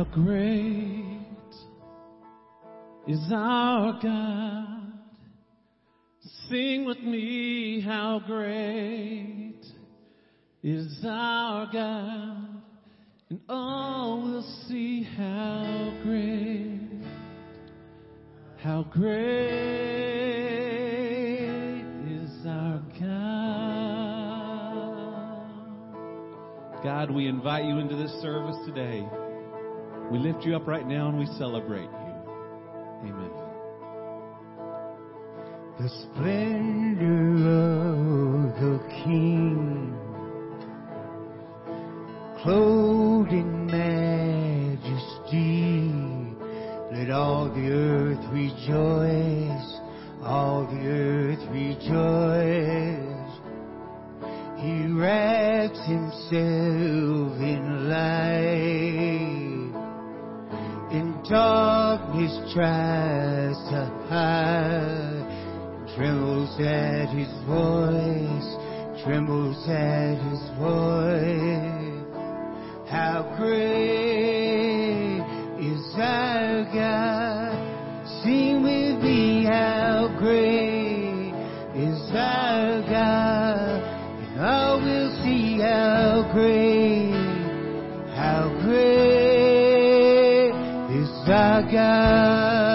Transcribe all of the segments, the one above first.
How great is our God? Sing with me, how great is our God? And all will see how great, how great is our God. God, we invite you into this service today. We lift you up right now and we celebrate you. Amen. The splendor of the King. great, how great is our God.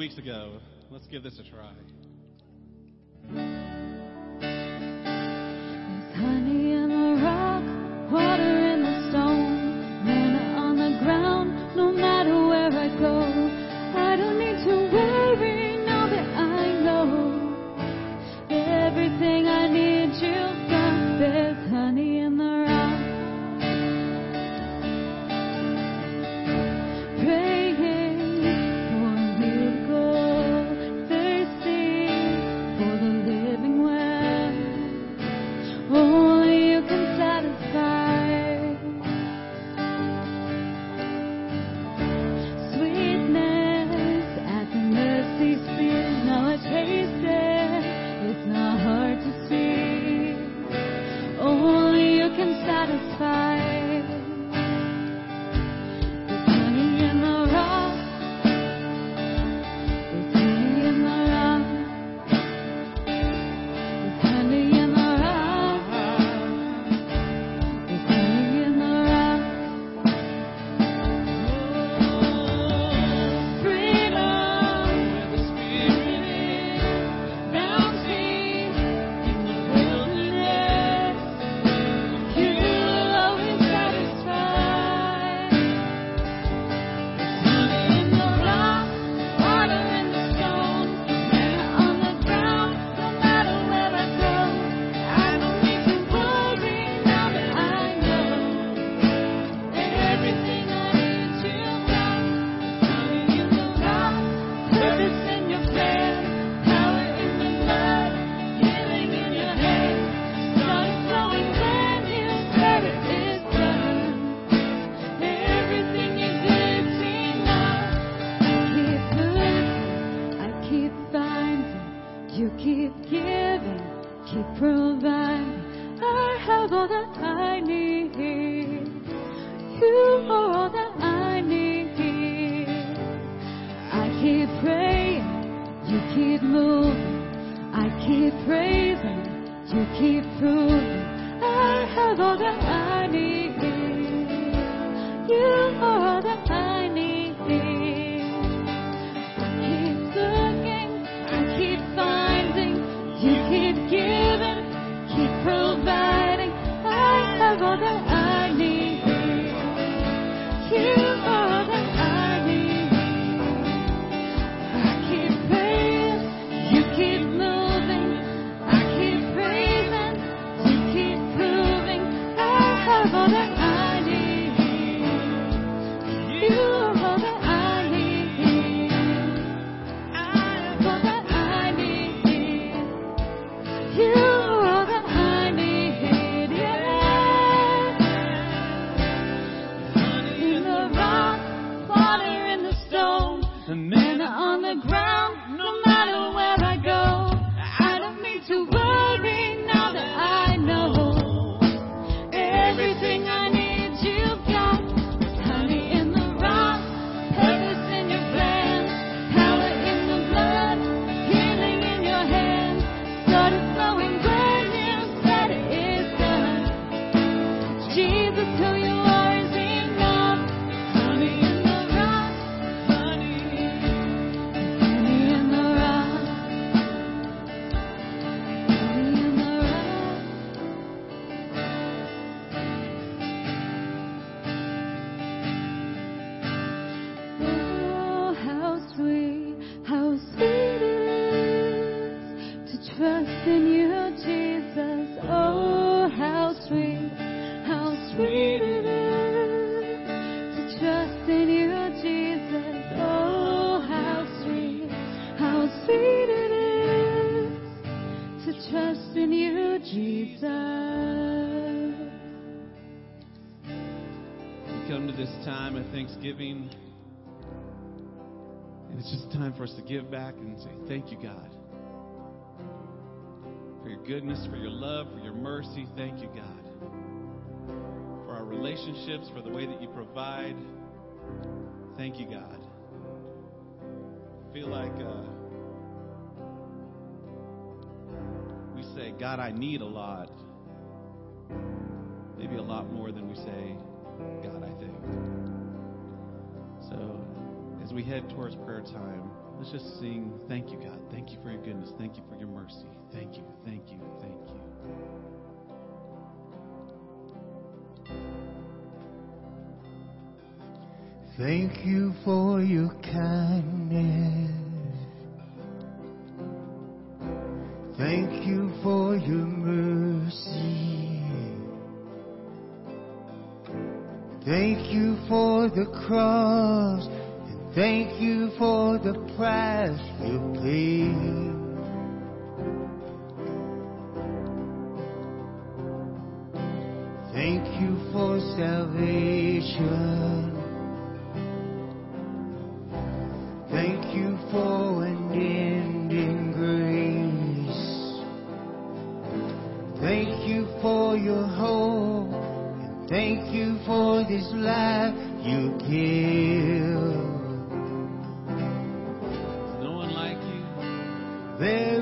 weeks ago. Let's give this a try. Thanksgiving, and it's just time for us to give back and say, Thank you, God, for your goodness, for your love, for your mercy. Thank you, God, for our relationships, for the way that you provide. Thank you, God. I feel like uh, we say, God, I need a lot. Maybe a lot more than we say, God, I think. So, as we head towards prayer time, let's just sing, Thank you, God. Thank you for your goodness. Thank you for your mercy. Thank you, thank you, thank you. Thank you for your kindness. Thank you for your mercy. Thank you for the cross. And thank you for the price you paid. Thank you for salvation. Thank you for an ending grace. Thank you for your hope. And thank you for this life you give. No one like you. There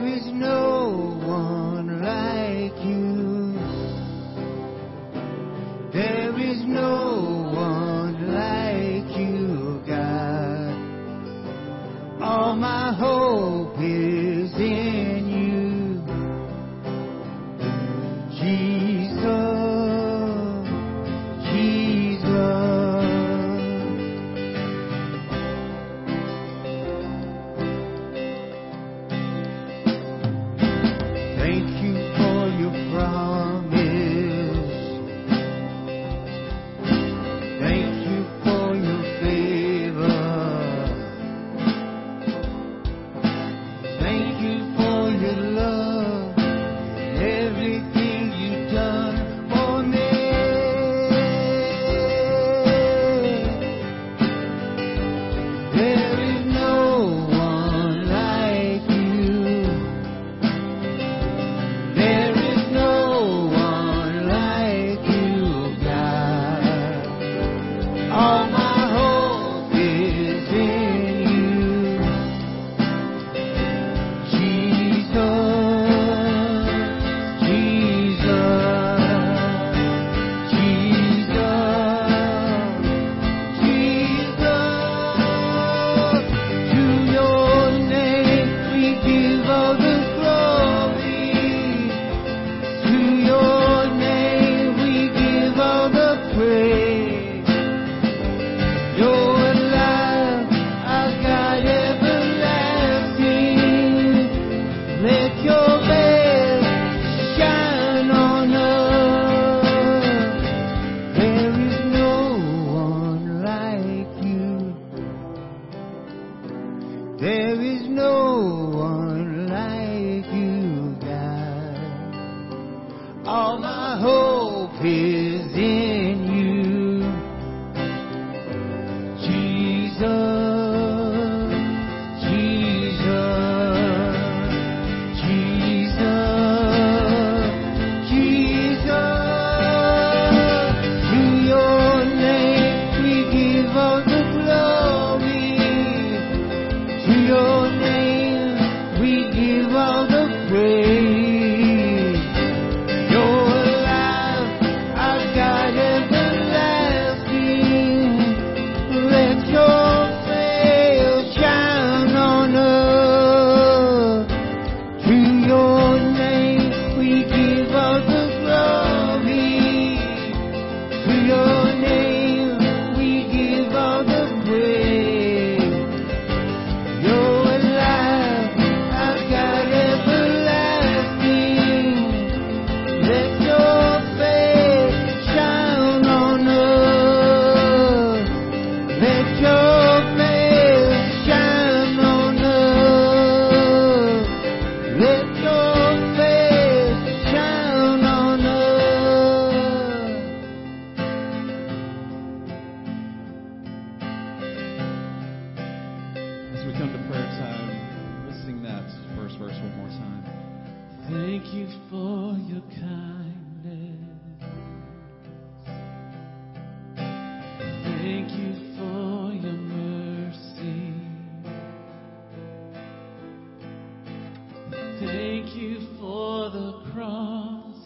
Thank you for the cross.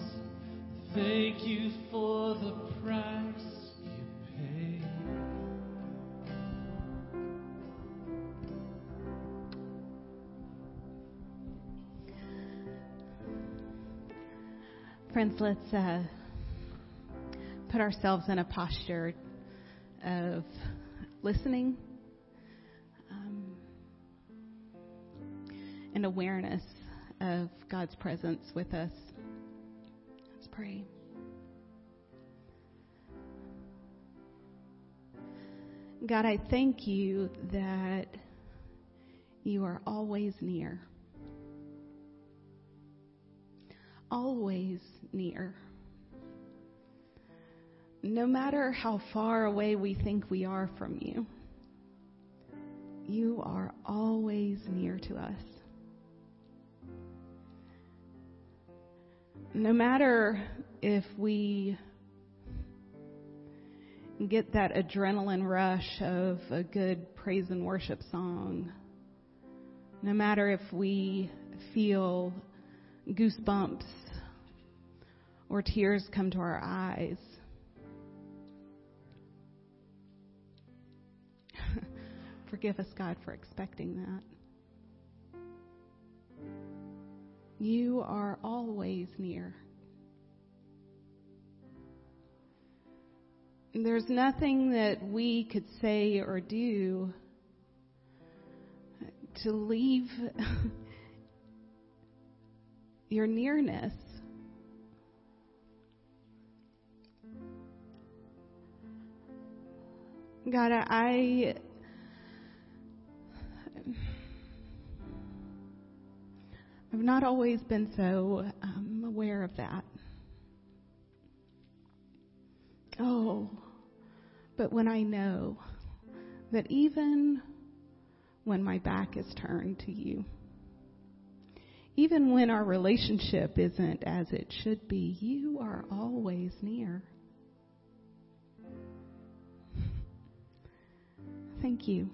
Thank you for the price you paid. Friends, let's uh, put ourselves in a posture of listening um, and awareness of God's presence with us. Let's pray. God, I thank you that you are always near. always near. No matter how far away we think we are from you, you are always near to us. No matter if we get that adrenaline rush of a good praise and worship song, no matter if we feel goosebumps or tears come to our eyes. Forgive us, God, for expecting that. You are always near. There's nothing that we could say or do to leave your nearness. God, I I've not always been so um, aware of that. Oh, but when I know that even when my back is turned to you, even when our relationship isn't as it should be, you are always near. Thank you.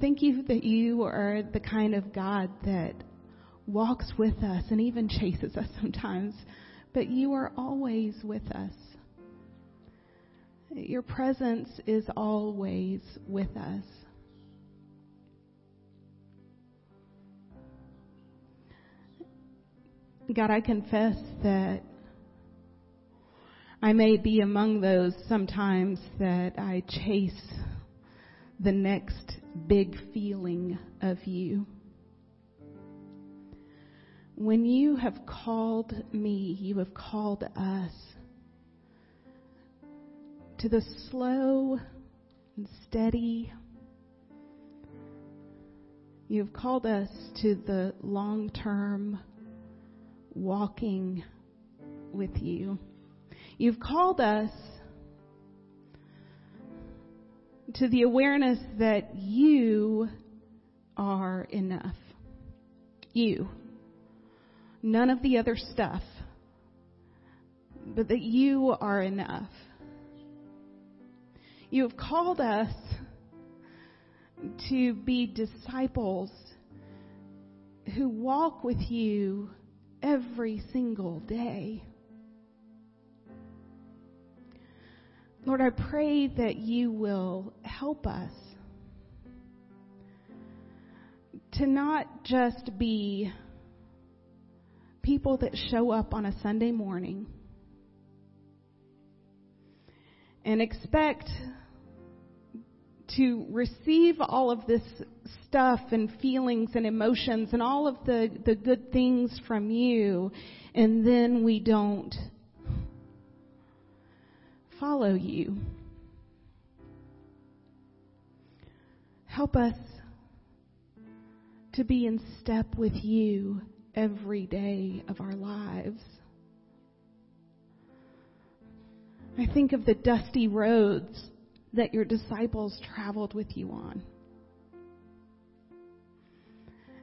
Thank you that you are the kind of God that walks with us and even chases us sometimes, but you are always with us. Your presence is always with us. God, I confess that I may be among those sometimes that I chase the next big feeling of you. When you have called me, you have called us to the slow and steady. You have called us to the long term walking with you. You've called us to the awareness that you are enough. You. None of the other stuff. But that you are enough. You have called us to be disciples who walk with you every single day. Lord, I pray that you will help us to not just be people that show up on a Sunday morning and expect to receive all of this stuff and feelings and emotions and all of the, the good things from you, and then we don't follow you. Help us to be in step with you every day of our lives. I think of the dusty roads that your disciples traveled with you on.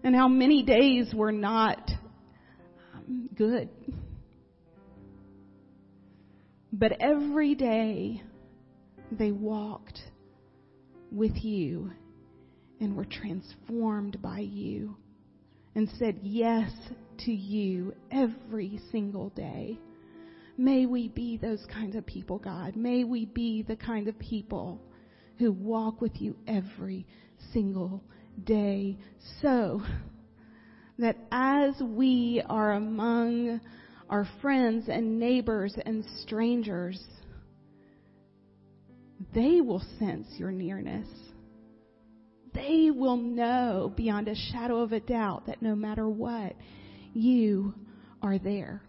And how many days were not um, good. But every day they walked with you and were transformed by you and said yes to you every single day. May we be those kinds of people, God. May we be the kind of people who walk with you every single day so that as we are among our friends and neighbors and strangers, they will sense your nearness. They will know beyond a shadow of a doubt that no matter what, you are there.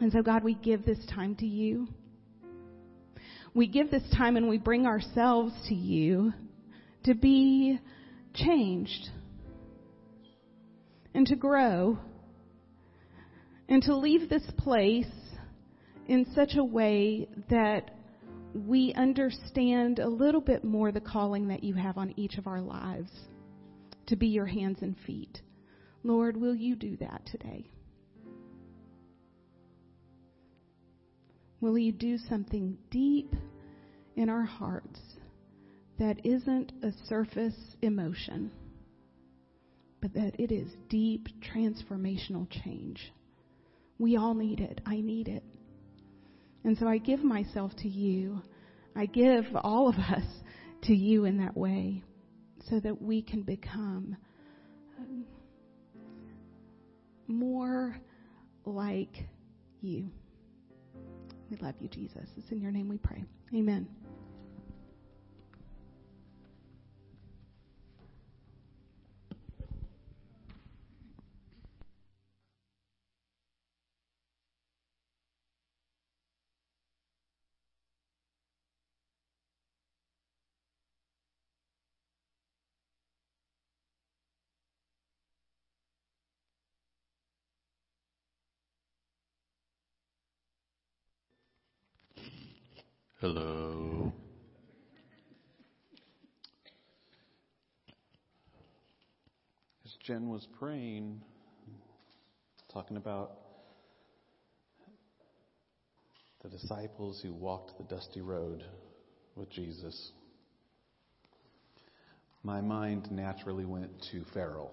And so, God, we give this time to you. We give this time and we bring ourselves to you to be changed and to grow and to leave this place in such a way that we understand a little bit more the calling that you have on each of our lives to be your hands and feet. Lord, will you do that today? Will you do something deep in our hearts that isn't a surface emotion, but that it is deep transformational change? We all need it. I need it. And so I give myself to you. I give all of us to you in that way so that we can become um, more like you. We love you, Jesus. It's in your name we pray. Amen. Hello. As Jen was praying, talking about the disciples who walked the dusty road with Jesus, my mind naturally went to Pharaoh,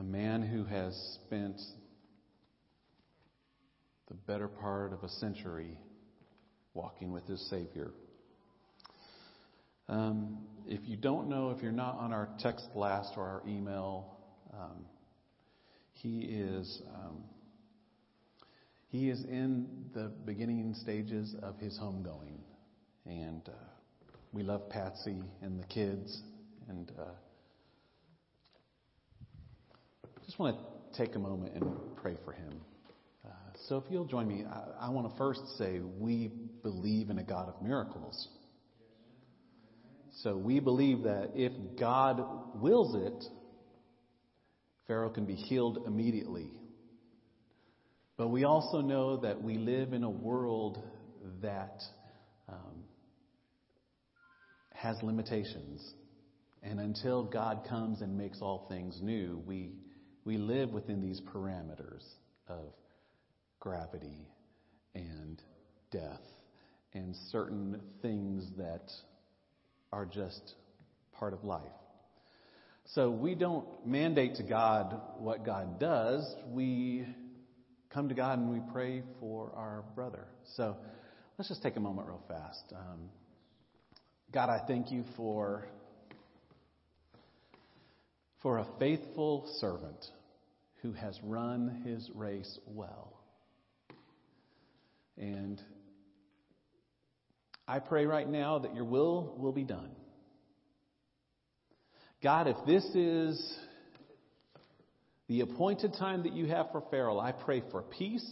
a man who has spent the better part of a century walking with his Savior. Um, if you don't know, if you're not on our text blast or our email, um, he is um, he is in the beginning stages of his homegoing, and uh, we love Patsy and the kids, and uh, just want to take a moment and pray for him. So if you'll join me, I, I want to first say we believe in a God of miracles. So we believe that if God wills it, Pharaoh can be healed immediately. But we also know that we live in a world that um, has limitations. And until God comes and makes all things new, we, we live within these parameters of gravity and death and certain things that are just part of life. So we don't mandate to God what God does. We come to God and we pray for our brother. So let's just take a moment real fast. Um, God, I thank you for for a faithful servant who has run his race well. And I pray right now that your will will be done. God, if this is the appointed time that you have for Pharaoh, I pray for peace.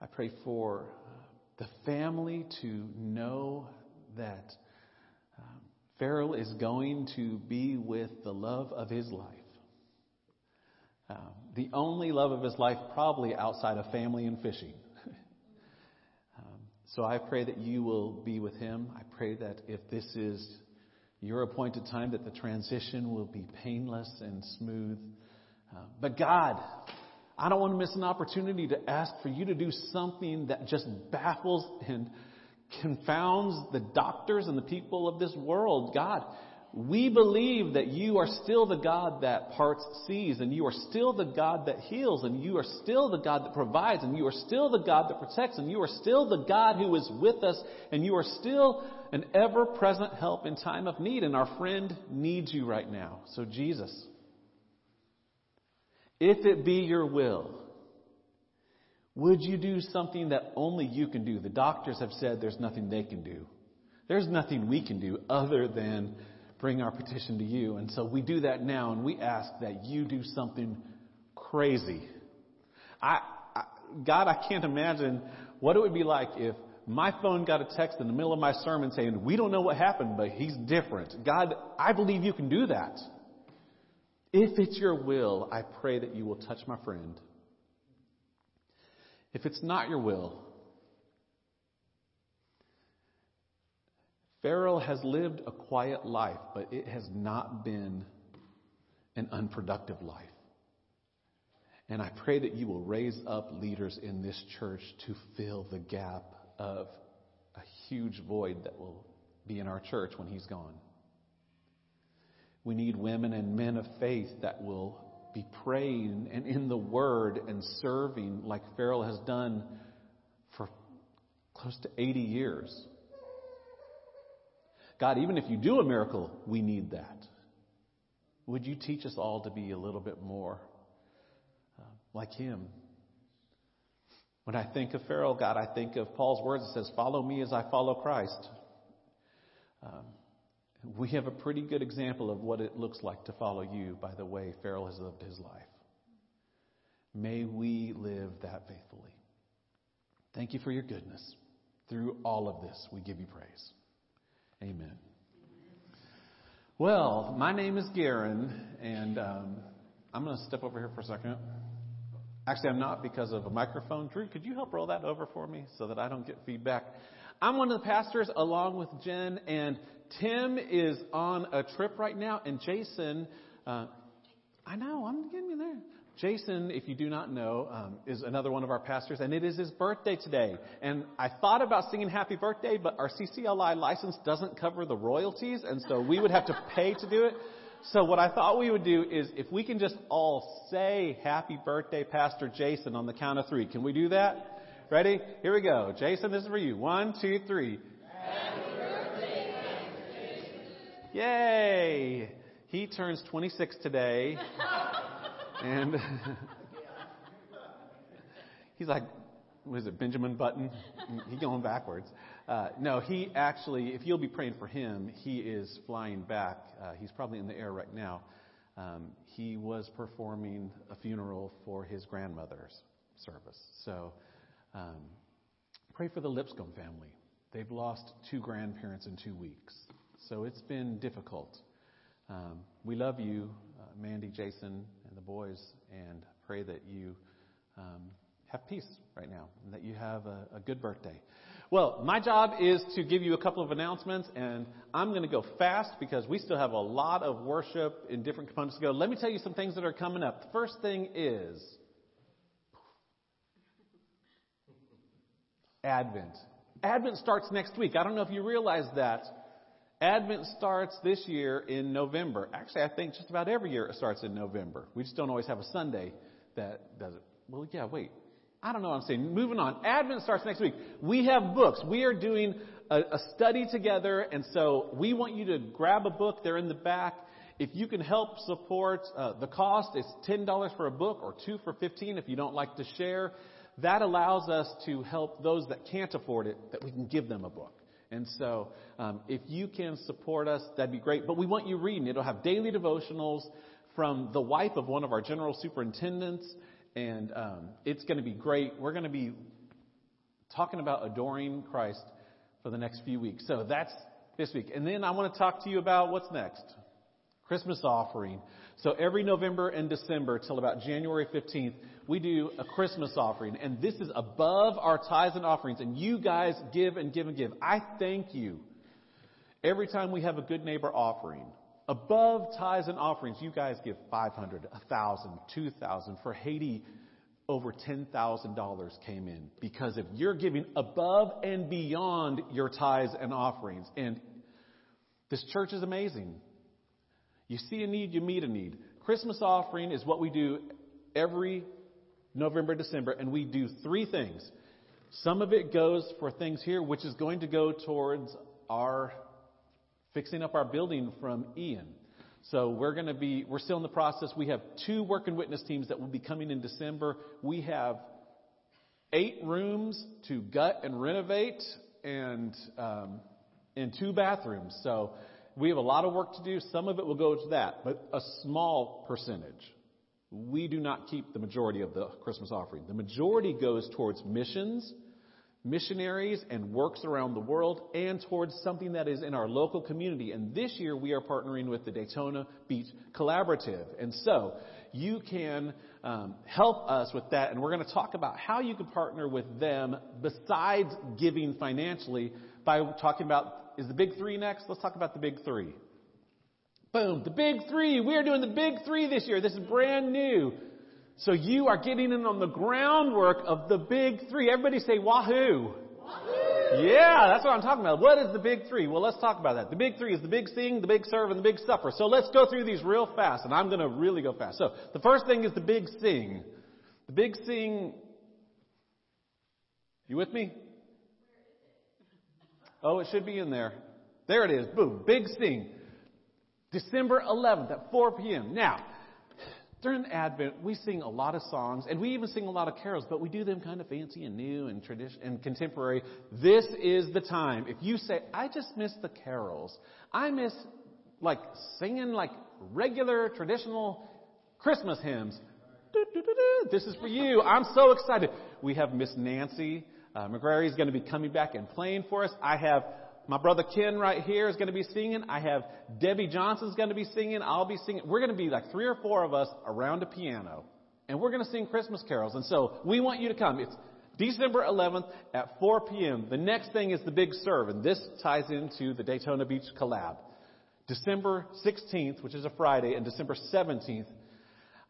I pray for the family to know that um, Pharaoh is going to be with the love of his life. Um, the only love of his life, probably outside of family and fishing. So I pray that you will be with him. I pray that if this is your appointed time, that the transition will be painless and smooth. Uh, but God, I don't want to miss an opportunity to ask for you to do something that just baffles and confounds the doctors and the people of this world. God, we believe that you are still the God that parts seas, and you are still the God that heals, and you are still the God that provides, and you are still the God that protects, and you are still the God who is with us, and you are still an ever present help in time of need. And our friend needs you right now. So, Jesus, if it be your will, would you do something that only you can do? The doctors have said there's nothing they can do. There's nothing we can do other than bring our petition to you. And so we do that now and we ask that you do something crazy. I, I, God, I can't imagine what it would be like if my phone got a text in the middle of my sermon saying, we don't know what happened, but he's different. God, I believe you can do that. If it's your will, I pray that you will touch my friend if it's not your will. Pharaoh has lived a quiet life, but it has not been an unproductive life. And I pray that you will raise up leaders in this church to fill the gap of a huge void that will be in our church when he's gone. We need women and men of faith that will be praying and in the Word and serving like Pharaoh has done for close to 80 years. God, even if you do a miracle, we need that. Would you teach us all to be a little bit more uh, like Him? When I think of Pharaoh, God, I think of Paul's words. It says, Follow me as I follow Christ. Um, we have a pretty good example of what it looks like to follow you by the way Pharaoh has lived his life. May we live that faithfully. Thank you for your goodness. Through all of this, we give you praise. Amen. Well, my name is Garen, and um, I'm going to step over here for a second. Actually, I'm not because of a microphone. Drew, could you help roll that over for me so that I don't get feedback? I'm one of the pastors along with Jen, and Tim is on a trip right now, and Jason, uh, I know, I'm getting you there. Jason, if you do not know, um, is another one of our pastors, and it is his birthday today. And I thought about singing happy birthday, but our CCLI license doesn't cover the royalties, and so we would have to pay to do it. So what I thought we would do is if we can just all say happy birthday, Pastor Jason, on the count of three. Can we do that? Ready? Here we go. Jason, this is for you. One, two, three. Happy birthday, Jason! Yay! He turns 26 today. and he's like, was it Benjamin Button? He's going backwards. Uh, no, he actually, if you'll be praying for him, he is flying back. Uh, he's probably in the air right now. Um, he was performing a funeral for his grandmother's service. So um, pray for the Lipscomb family. They've lost two grandparents in two weeks. So it's been difficult. Um, we love you, uh, Mandy, Jason, boys, and pray that you um, have peace right now and that you have a, a good birthday. Well, my job is to give you a couple of announcements, and I'm going to go fast because we still have a lot of worship in different components to go. Let me tell you some things that are coming up. The first thing is Advent. Advent starts next week. I don't know if you realize that. Advent starts this year in November. Actually, I think just about every year it starts in November. We just don't always have a Sunday that does it. Well, yeah, wait. I don't know what I'm saying. Moving on. Advent starts next week. We have books. We are doing a, a study together, and so we want you to grab a book. They're in the back. If you can help support uh, the cost, it's $10 for a book or two for 15 if you don't like to share. That allows us to help those that can't afford it, that we can give them a book. And so, um, if you can support us, that'd be great. But we want you reading. It'll have daily devotionals from the wife of one of our general superintendents, and um, it's going to be great. We're going to be talking about adoring Christ for the next few weeks. So that's this week. And then I want to talk to you about what's next. Christmas offering. So every November and December till about January 15th, we do a Christmas offering. And this is above our tithes and offerings. And you guys give and give and give. I thank you. Every time we have a good neighbor offering, above tithes and offerings, you guys give 500, 1,000, 2,000. For Haiti, over $10,000 came in because of your giving above and beyond your tithes and offerings. And this church is amazing. You see a need, you meet a need. Christmas offering is what we do every November, December, and we do three things. Some of it goes for things here, which is going to go towards our fixing up our building from Ian. So we're going to be, we're still in the process. We have two work and witness teams that will be coming in December. We have eight rooms to gut and renovate and, um, and two bathrooms. So we have a lot of work to do. Some of it will go to that, but a small percentage. We do not keep the majority of the Christmas offering. The majority goes towards missions, missionaries, and works around the world, and towards something that is in our local community. And this year we are partnering with the Daytona Beach Collaborative. And so you can um, help us with that. And we're going to talk about how you can partner with them besides giving financially by talking about is the big three next? Let's talk about the big three. Boom, the big three. We are doing the big three this year. This is brand new. So you are getting in on the groundwork of the big three. Everybody say wahoo. wahoo. Yeah, that's what I'm talking about. What is the big three? Well, let's talk about that. The big three is the big sing, the big serve, and the big supper. So let's go through these real fast, and I'm going to really go fast. So the first thing is the big sing. The big sing. You with me? Oh, it should be in there. There it is. Boom. Big sing. December 11th at 4 p.m. Now, during Advent, we sing a lot of songs, and we even sing a lot of carols, but we do them kind of fancy and new and tradition and contemporary. This is the time. If you say, "I just miss the carols," I miss like singing like regular traditional Christmas hymns. This is for you. I'm so excited. We have Miss Nancy uh, McGrary is going to be coming back and playing for us. I have my brother Ken right here is going to be singing. I have Debbie Johnson is going to be singing. I'll be singing. We're going to be like three or four of us around a piano. And we're going to sing Christmas carols. And so we want you to come. It's December 11th at 4 p.m. The next thing is the big serve. And this ties into the Daytona Beach collab. December 16th, which is a Friday, and December 17th.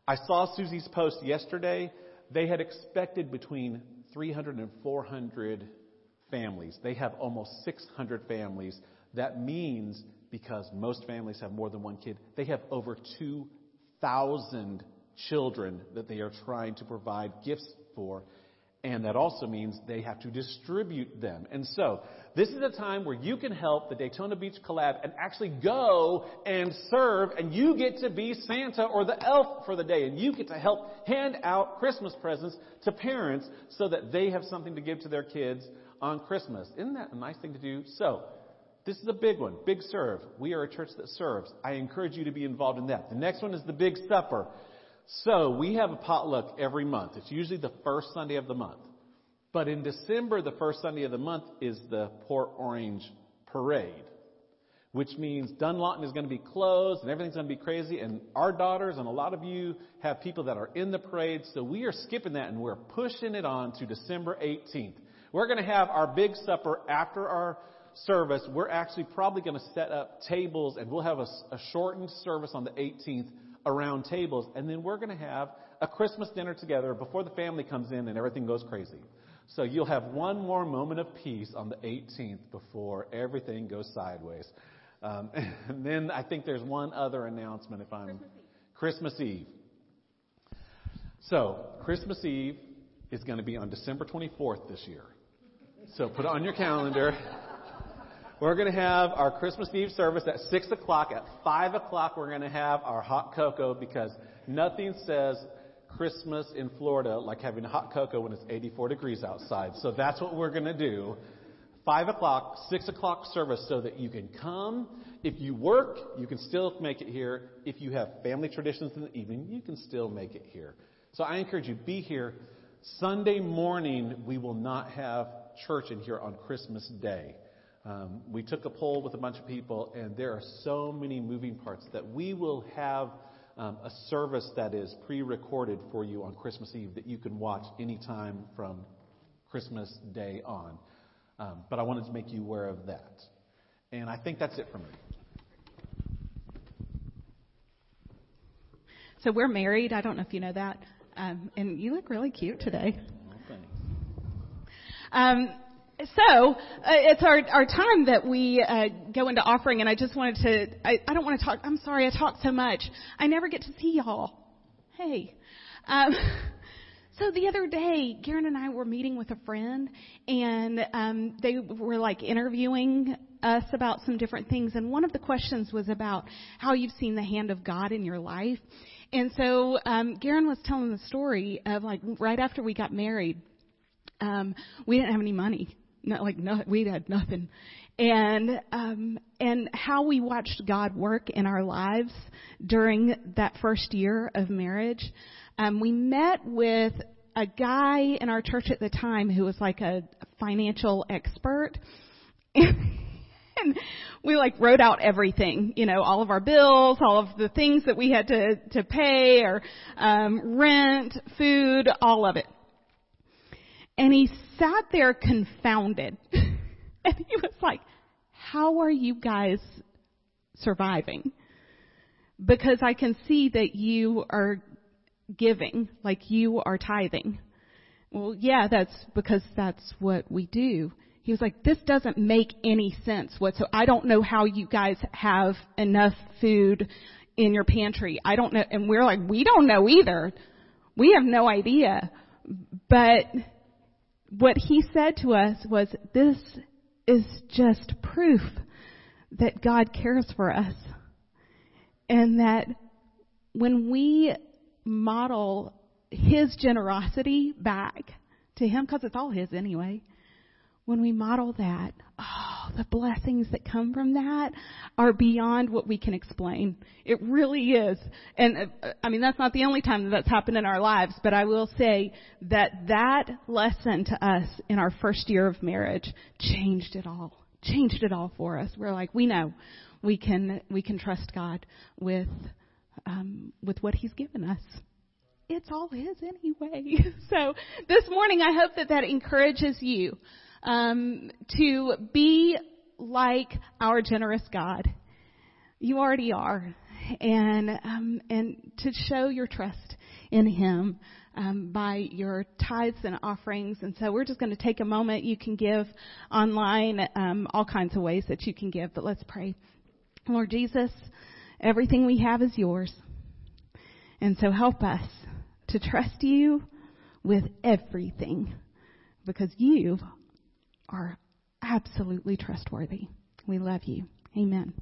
I saw Susie's post yesterday. They had expected between 300 and 400 families. They have almost 600 families. That means, because most families have more than one kid, they have over 2,000 children that they are trying to provide gifts for. And that also means they have to distribute them. And so, this is a time where you can help the Daytona Beach Collab and actually go and serve, and you get to be Santa or the elf for the day, and you get to help hand out Christmas presents to parents so that they have something to give to their kids on Christmas. Isn't that a nice thing to do? So, this is a big one, big serve. We are a church that serves. I encourage you to be involved in that. The next one is the big supper. So we have a potluck every month. It's usually the first Sunday of the month. But in December, the first Sunday of the month is the Port Orange Parade. which means Dunlawton is going to be closed and everything's going to be crazy. And our daughters and a lot of you have people that are in the parade. So we are skipping that and we're pushing it on to December 18th. We're going to have our big supper after our service. We're actually probably going to set up tables and we'll have a, a shortened service on the 18th around tables. And then we're going to have a Christmas dinner together before the family comes in and everything goes crazy. So you'll have one more moment of peace on the 18th before everything goes sideways. Um, and then I think there's one other announcement if I'm Christmas Eve. Christmas Eve. So Christmas Eve is going to be on December 24th this year. So put it on your calendar. We're going to have our Christmas Eve service at 6 o'clock. At 5 o'clock, we're going to have our hot cocoa because nothing says Christmas in Florida like having hot cocoa when it's 84 degrees outside. So that's what we're going to do. 5 o'clock, 6 o'clock service so that you can come. If you work, you can still make it here. If you have family traditions in the evening, you can still make it here. So I encourage you, be here. Sunday morning, we will not have church in here on Christmas Day. Um, we took a poll with a bunch of people, and there are so many moving parts that we will have um, a service that is pre recorded for you on Christmas Eve that you can watch anytime from Christmas Day on. Um, but I wanted to make you aware of that. And I think that's it for me. So we're married. I don't know if you know that. Um, and you look really cute today. Um, so uh, it's our our time that we uh, go into offering, and I just wanted to. I, I don't want to talk. I'm sorry, I talk so much. I never get to see y'all. Hey. Um, so the other day, Garen and I were meeting with a friend, and um, they were like interviewing us about some different things. And one of the questions was about how you've seen the hand of God in your life. And so um, Garen was telling the story of like right after we got married, um, we didn't have any money not like no, we had nothing, and um, and how we watched God work in our lives during that first year of marriage. Um, we met with a guy in our church at the time who was like a financial expert. and we like wrote out everything, you know, all of our bills, all of the things that we had to to pay, or um, rent, food, all of it. And he sat there confounded. and he was like, How are you guys surviving? Because I can see that you are giving, like you are tithing. Well, yeah, that's because that's what we do. He was like, this doesn't make any sense whatsoever. I don't know how you guys have enough food in your pantry. I don't know. And we're like, we don't know either. We have no idea. But what he said to us was, this is just proof that God cares for us. And that when we model his generosity back to him, because it's all his anyway, when we model that, oh, the blessings that come from that are beyond what we can explain. It really is. And uh, I mean, that's not the only time that that's happened in our lives, but I will say that that lesson to us in our first year of marriage changed it all. Changed it all for us. We're like, we know we can, we can trust God with, um, with what He's given us it's all his anyway. So this morning I hope that that encourages you um, to be like our generous God. You already are, and um, and to show your trust in Him um, by your tithes and offerings. And so we're just going to take a moment. You can give online, um, all kinds of ways that you can give. But let's pray. Lord Jesus, everything we have is yours, and so help us to trust you with everything because you are absolutely trustworthy. We love you. Amen.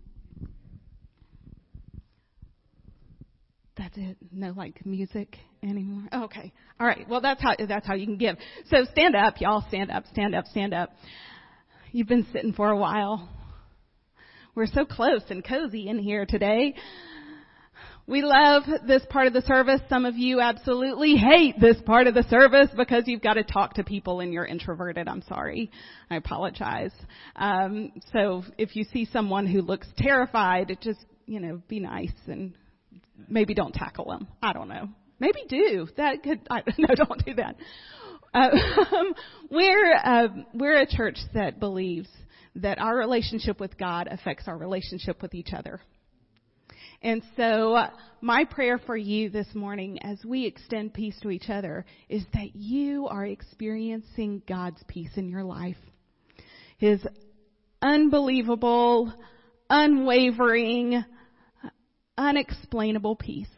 That's it. No like music anymore. Okay. All right. Well, that's how that's how you can give. So stand up, y'all. Stand up. Stand up. Stand up. You've been sitting for a while. We're so close and cozy in here today. We love this part of the service. Some of you absolutely hate this part of the service because you've got to talk to people and you're introverted. I'm sorry. I apologize. Um, so if you see someone who looks terrified, just, you know, be nice and maybe don't tackle them. I don't know. Maybe do. That could, I, no, don't do that. Uh, we're, uh, we're a church that believes that our relationship with God affects our relationship with each other. And so my prayer for you this morning as we extend peace to each other is that you are experiencing God's peace in your life. His unbelievable, unwavering, unexplainable peace.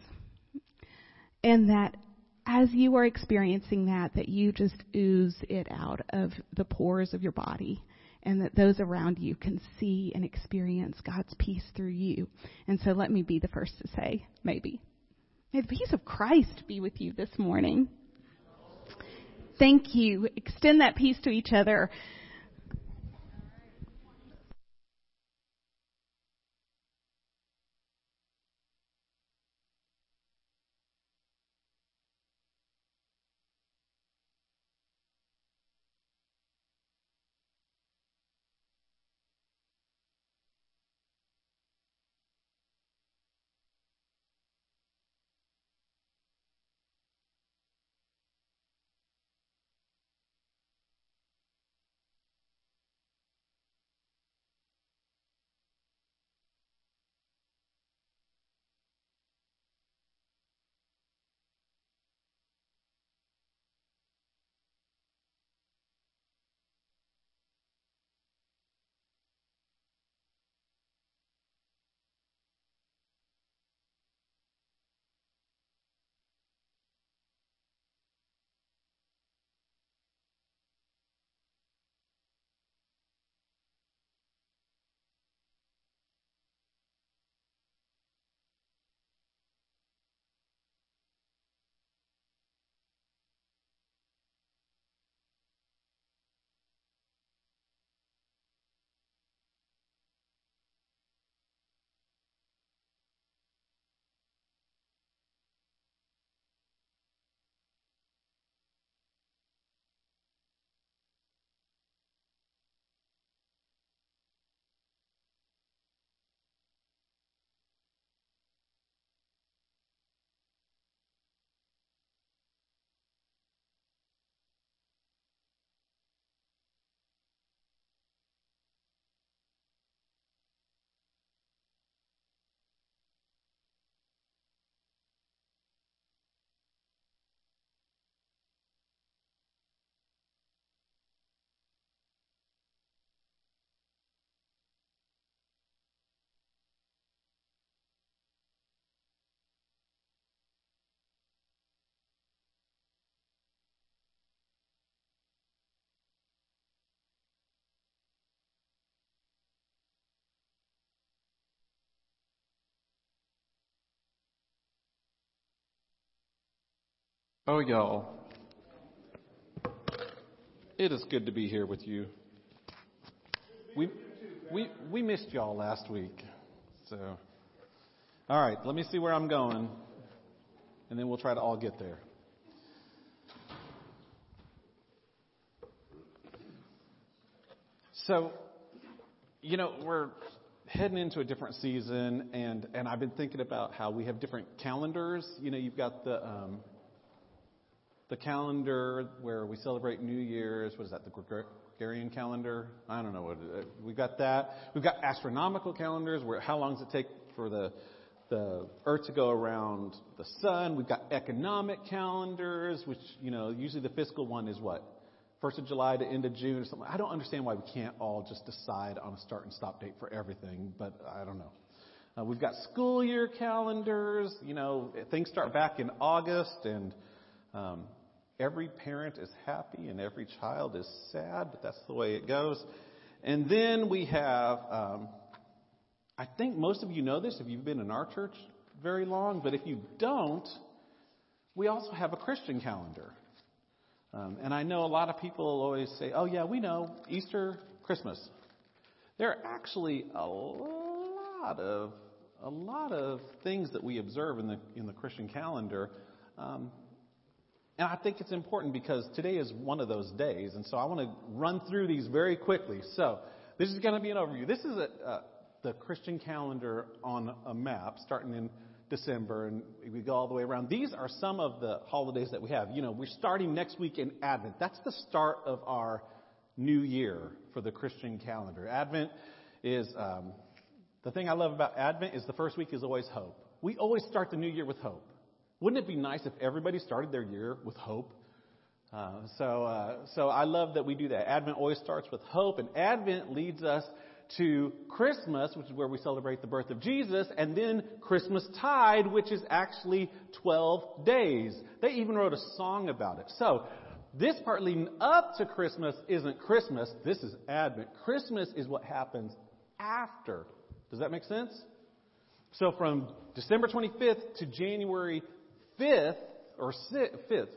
And that as you are experiencing that, that you just ooze it out of the pores of your body and that those around you can see and experience God's peace through you. And so let me be the first to say, maybe. May the peace of Christ be with you this morning. Thank you. Extend that peace to each other. Oh, y'all. It is good to be here with you. We, we, we missed y'all last week. So, all right, let me see where I'm going, and then we'll try to all get there. So, you know, we're heading into a different season, and, and I've been thinking about how we have different calendars. You know, you've got the um, the calendar where we celebrate New Year's. What is that? The Gregorian calendar? I don't know what. Is. We've got that. We've got astronomical calendars where how long does it take for the the Earth to go around the sun? We've got economic calendars, which you know usually the fiscal one is what first of July to end of June or something. I don't understand why we can't all just decide on a start and stop date for everything, but I don't know. Uh, we've got school year calendars. You know, things start back in August, and um, every parent is happy and every child is sad, but that's the way it goes. And then we have, um, I think most of you know this if you've been in our church very long, but if you don't, we also have a Christian calendar. Um, and I know a lot of people always say, oh, yeah, we know Easter, Christmas. There are actually a lot of a lot of things that we observe in the in the Christian calendar. Um, and I think it's important because today is one of those days, and so I want to run through these very quickly. So this is going to be an overview. This is a, uh, the Christian calendar on a map, starting in December, and we go all the way around. These are some of the holidays that we have. You know, we're starting next week in Advent. That's the start of our new year for the Christian calendar. Advent is um, the thing I love about Advent is the first week is always hope. We always start the new year with hope. Wouldn't it be nice if everybody started their year with hope? Uh, so, uh, so I love that we do that. Advent always starts with hope, and Advent leads us to Christmas, which is where we celebrate the birth of Jesus, and then Christmas Tide, which is actually 12 days. They even wrote a song about it. So, this part leading up to Christmas isn't Christmas. This is Advent. Christmas is what happens after. Does that make sense? So from December 25th to January 5th, or 5th,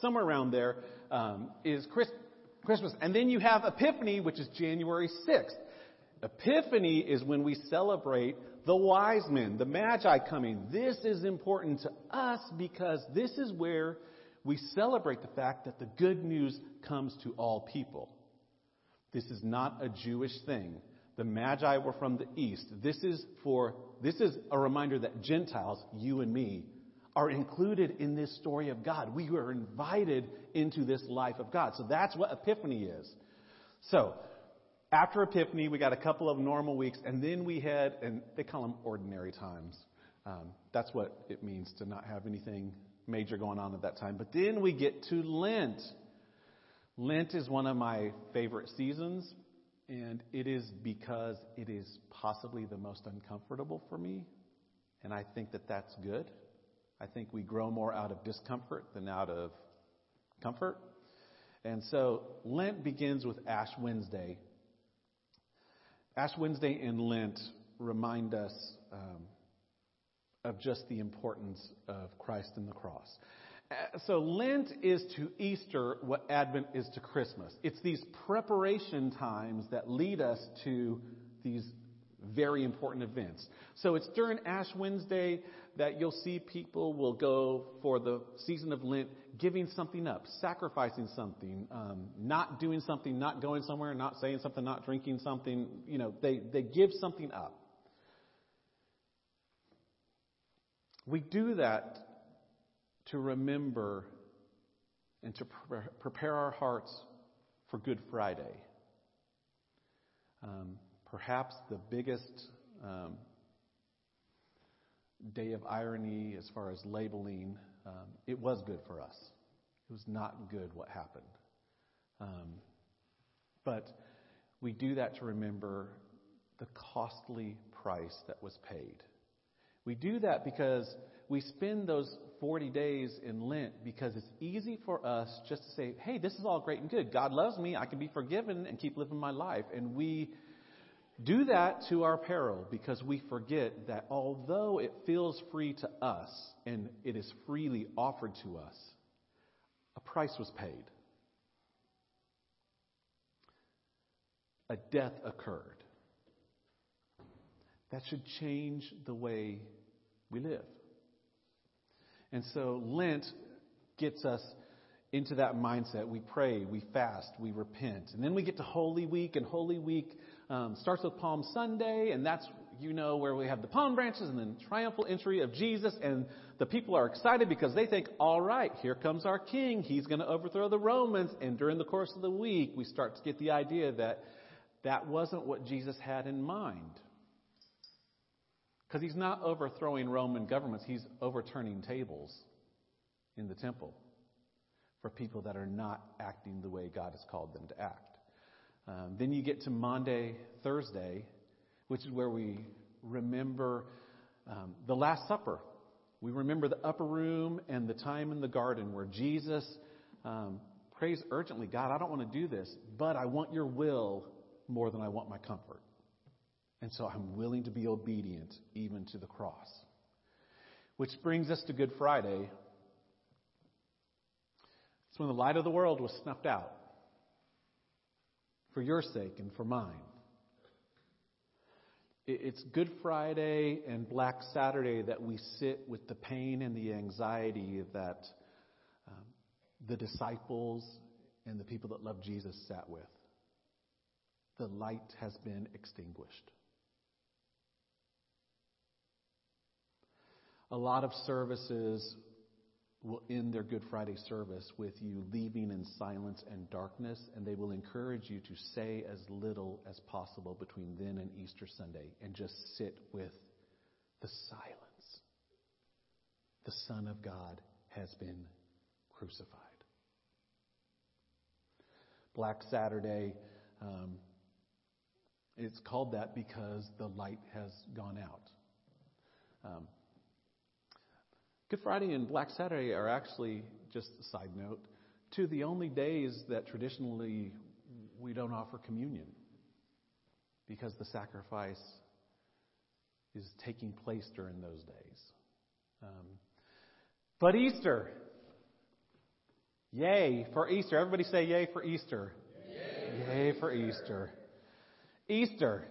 somewhere around there, um, is Christmas. And then you have Epiphany, which is January 6th. Epiphany is when we celebrate the wise men, the magi coming. This is important to us because this is where we celebrate the fact that the good news comes to all people. This is not a Jewish thing. The magi were from the east. This is for this is a reminder that Gentiles, you and me, are included in this story of God. We were invited into this life of God. So that's what Epiphany is. So, after Epiphany, we got a couple of normal weeks, and then we had, and they call them ordinary times. Um, that's what it means to not have anything major going on at that time. But then we get to Lent. Lent is one of my favorite seasons, and it is because it is possibly the most uncomfortable for me. And I think that that's good. I think we grow more out of discomfort than out of comfort. And so Lent begins with Ash Wednesday, Ash Wednesday and Lent remind us um, of just the importance of Christ and the cross. Uh, so Lent is to Easter what Advent is to Christmas. It's these preparation times that lead us to these very important events. So it's during Ash Wednesday that you'll see people will go for the season of Lent giving something up, sacrificing something, um, not doing something, not going somewhere, not saying something, not drinking something. You know, they, they give something up. We do that to remember and to pre- prepare our hearts for Good Friday. Um, perhaps the biggest um, day of irony as far as labeling. Um, it was good for us. It was not good what happened. Um, but we do that to remember the costly price that was paid. We do that because we spend those 40 days in Lent because it's easy for us just to say, hey, this is all great and good. God loves me. I can be forgiven and keep living my life. And we do that to our peril because we forget that although it feels free to us and it is freely offered to us, a price was paid. A death occurred. That should change the way we live. And so Lent gets us into that mindset. We pray, we fast, we repent. And then we get to Holy Week, and Holy Week um, starts with Palm Sunday, and that's, you know, where we have the palm branches and then triumphal entry of Jesus, and the people are excited because they think, all right, here comes our king. He's going to overthrow the Romans. And during the course of the week, we start to get the idea that that wasn't what Jesus had in mind. Because he's not overthrowing Roman governments, he's overturning tables in the temple for people that are not acting the way God has called them to act. Um, then you get to Maundy, Thursday, which is where we remember um, the Last Supper. We remember the upper room and the time in the garden where Jesus um, prays urgently God, I don't want to do this, but I want your will more than I want my comfort. And so I'm willing to be obedient even to the cross. Which brings us to Good Friday. It's when the light of the world was snuffed out for your sake and for mine. It's Good Friday and Black Saturday that we sit with the pain and the anxiety that um, the disciples and the people that love Jesus sat with. The light has been extinguished. A lot of services will end their Good Friday service with you leaving in silence and darkness, and they will encourage you to say as little as possible between then and Easter Sunday and just sit with the silence. The Son of God has been crucified. Black Saturday, um, it's called that because the light has gone out. Um, Good Friday and Black Saturday are actually, just a side note, two of the only days that traditionally we don't offer communion because the sacrifice is taking place during those days. Um, but Easter, yay for Easter. Everybody say yay for Easter. Yay, yay for Easter. Easter,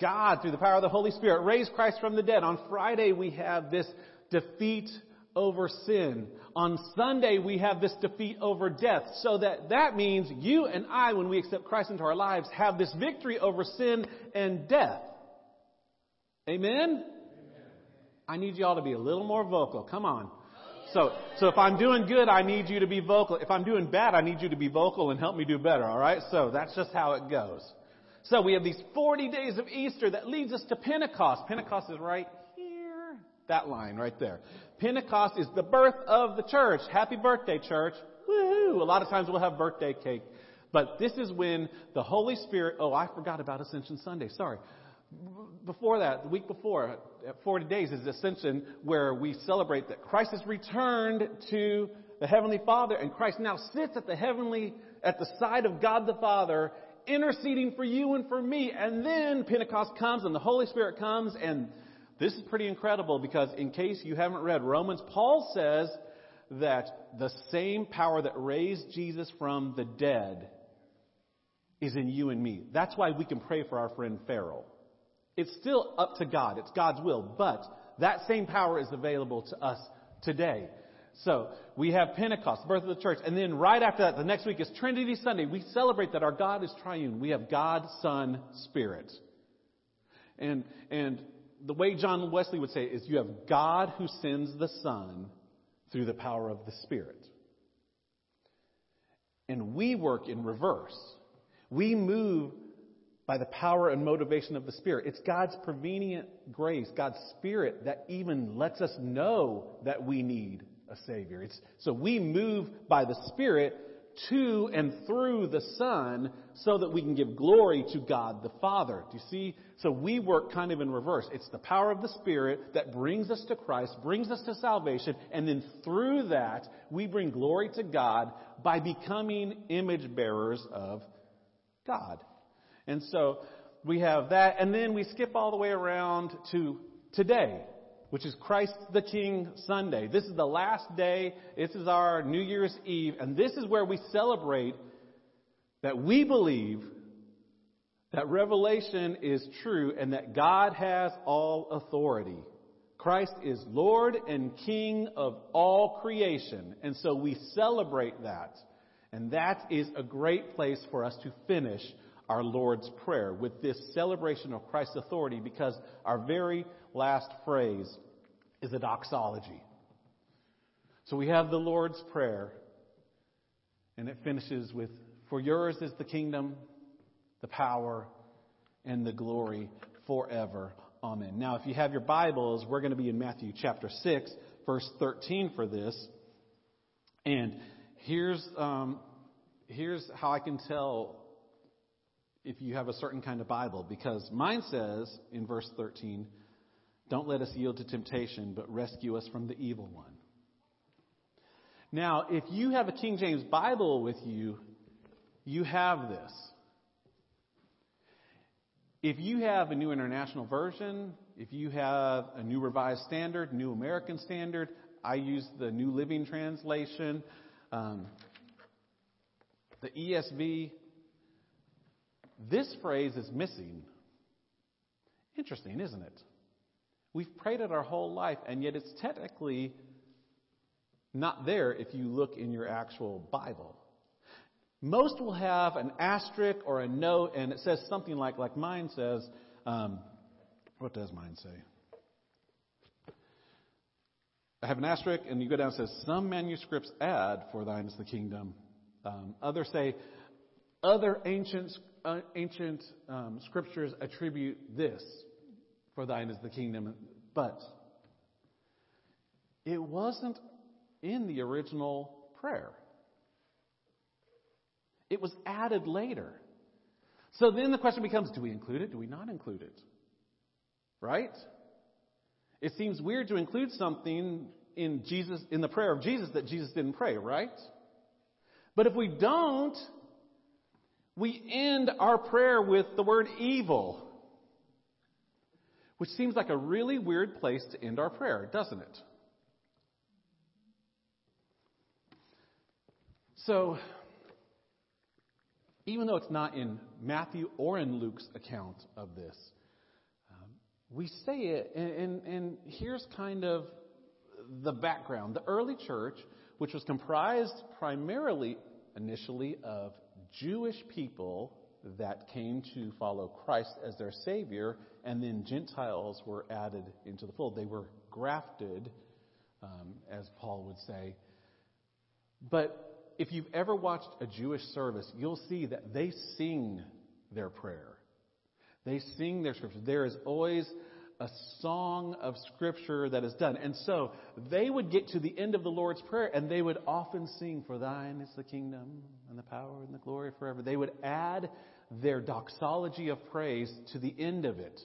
God, through the power of the Holy Spirit, raised Christ from the dead. On Friday, we have this defeat over sin. On Sunday, we have this defeat over death. So that that means you and I, when we accept Christ into our lives, have this victory over sin and death. Amen? Amen. I need you all to be a little more vocal. Come on. So, so if I'm doing good, I need you to be vocal. If I'm doing bad, I need you to be vocal and help me do better, alright? So that's just how it goes. So we have these 40 days of Easter that leads us to Pentecost. Pentecost is right. That line right there. Pentecost is the birth of the church. Happy birthday, church. Woohoo! A lot of times we'll have birthday cake. But this is when the Holy Spirit, oh, I forgot about Ascension Sunday. Sorry. Before that, the week before, 40 days is Ascension where we celebrate that Christ has returned to the Heavenly Father and Christ now sits at the heavenly, at the side of God the Father interceding for you and for me. And then Pentecost comes and the Holy Spirit comes and this is pretty incredible because in case you haven't read Romans, Paul says that the same power that raised Jesus from the dead is in you and me. That's why we can pray for our friend Pharaoh. It's still up to God. It's God's will. But that same power is available to us today. So we have Pentecost, the birth of the church, and then right after that, the next week is Trinity Sunday. We celebrate that our God is triune. We have God, Son, Spirit. And, and the way John Wesley would say is you have God who sends the Son through the power of the Spirit. And we work in reverse. We move by the power and motivation of the Spirit. It's God's prevenient grace, God's Spirit that even lets us know that we need a Savior. It's, so we move by the Spirit to and through the Son so that we can give glory to God the Father. Do you see? So we work kind of in reverse. It's the power of the Spirit that brings us to Christ, brings us to salvation, and then through that, we bring glory to God by becoming image bearers of God. And so we have that, and then we skip all the way around to today which is Christ the King Sunday. This is the last day. This is our New Year's Eve. And this is where we celebrate that we believe that Revelation is true and that God has all authority. Christ is Lord and King of all creation. And so we celebrate that. And that is a great place for us to finish our Lord's Prayer with this celebration of Christ's authority because our very last phrase is a doxology. So we have the Lord's Prayer, and it finishes with, For yours is the kingdom, the power, and the glory forever. Amen. Now, if you have your Bibles, we're going to be in Matthew chapter 6, verse 13 for this. And here's, um, here's how I can tell if you have a certain kind of Bible, because mine says in verse 13, don't let us yield to temptation, but rescue us from the evil one. Now, if you have a King James Bible with you, you have this. If you have a New International Version, if you have a New Revised Standard, New American Standard, I use the New Living Translation, um, the ESV, this phrase is missing Interesting, isn't it? We've prayed it our whole life, and yet it's technically not there if you look in your actual Bible. Most will have an asterisk or a note, and it says something like, like mine says, um, what does mine say? I have an asterisk, and you go down and it says, Some manuscripts add, For thine is the kingdom. Um, others say, Other ancient, uh, ancient um, scriptures attribute this, For thine is the kingdom. But it wasn't in the original prayer. It was added later. So then the question becomes do we include it? Do we not include it? Right? It seems weird to include something in Jesus in the prayer of Jesus that Jesus didn't pray, right? But if we don't, we end our prayer with the word evil. Which seems like a really weird place to end our prayer, doesn't it? So, even though it's not in Matthew or in Luke's account of this, um, we say it, and, and, and here's kind of the background. The early church, which was comprised primarily initially of Jewish people that came to follow Christ as their Savior, and then Gentiles were added into the fold. They were grafted, um, as Paul would say. But if you've ever watched a Jewish service, you'll see that they sing their prayer. They sing their scripture. There is always a song of scripture that is done. And so they would get to the end of the Lord's Prayer and they would often sing, For thine is the kingdom and the power and the glory forever. They would add their doxology of praise to the end of it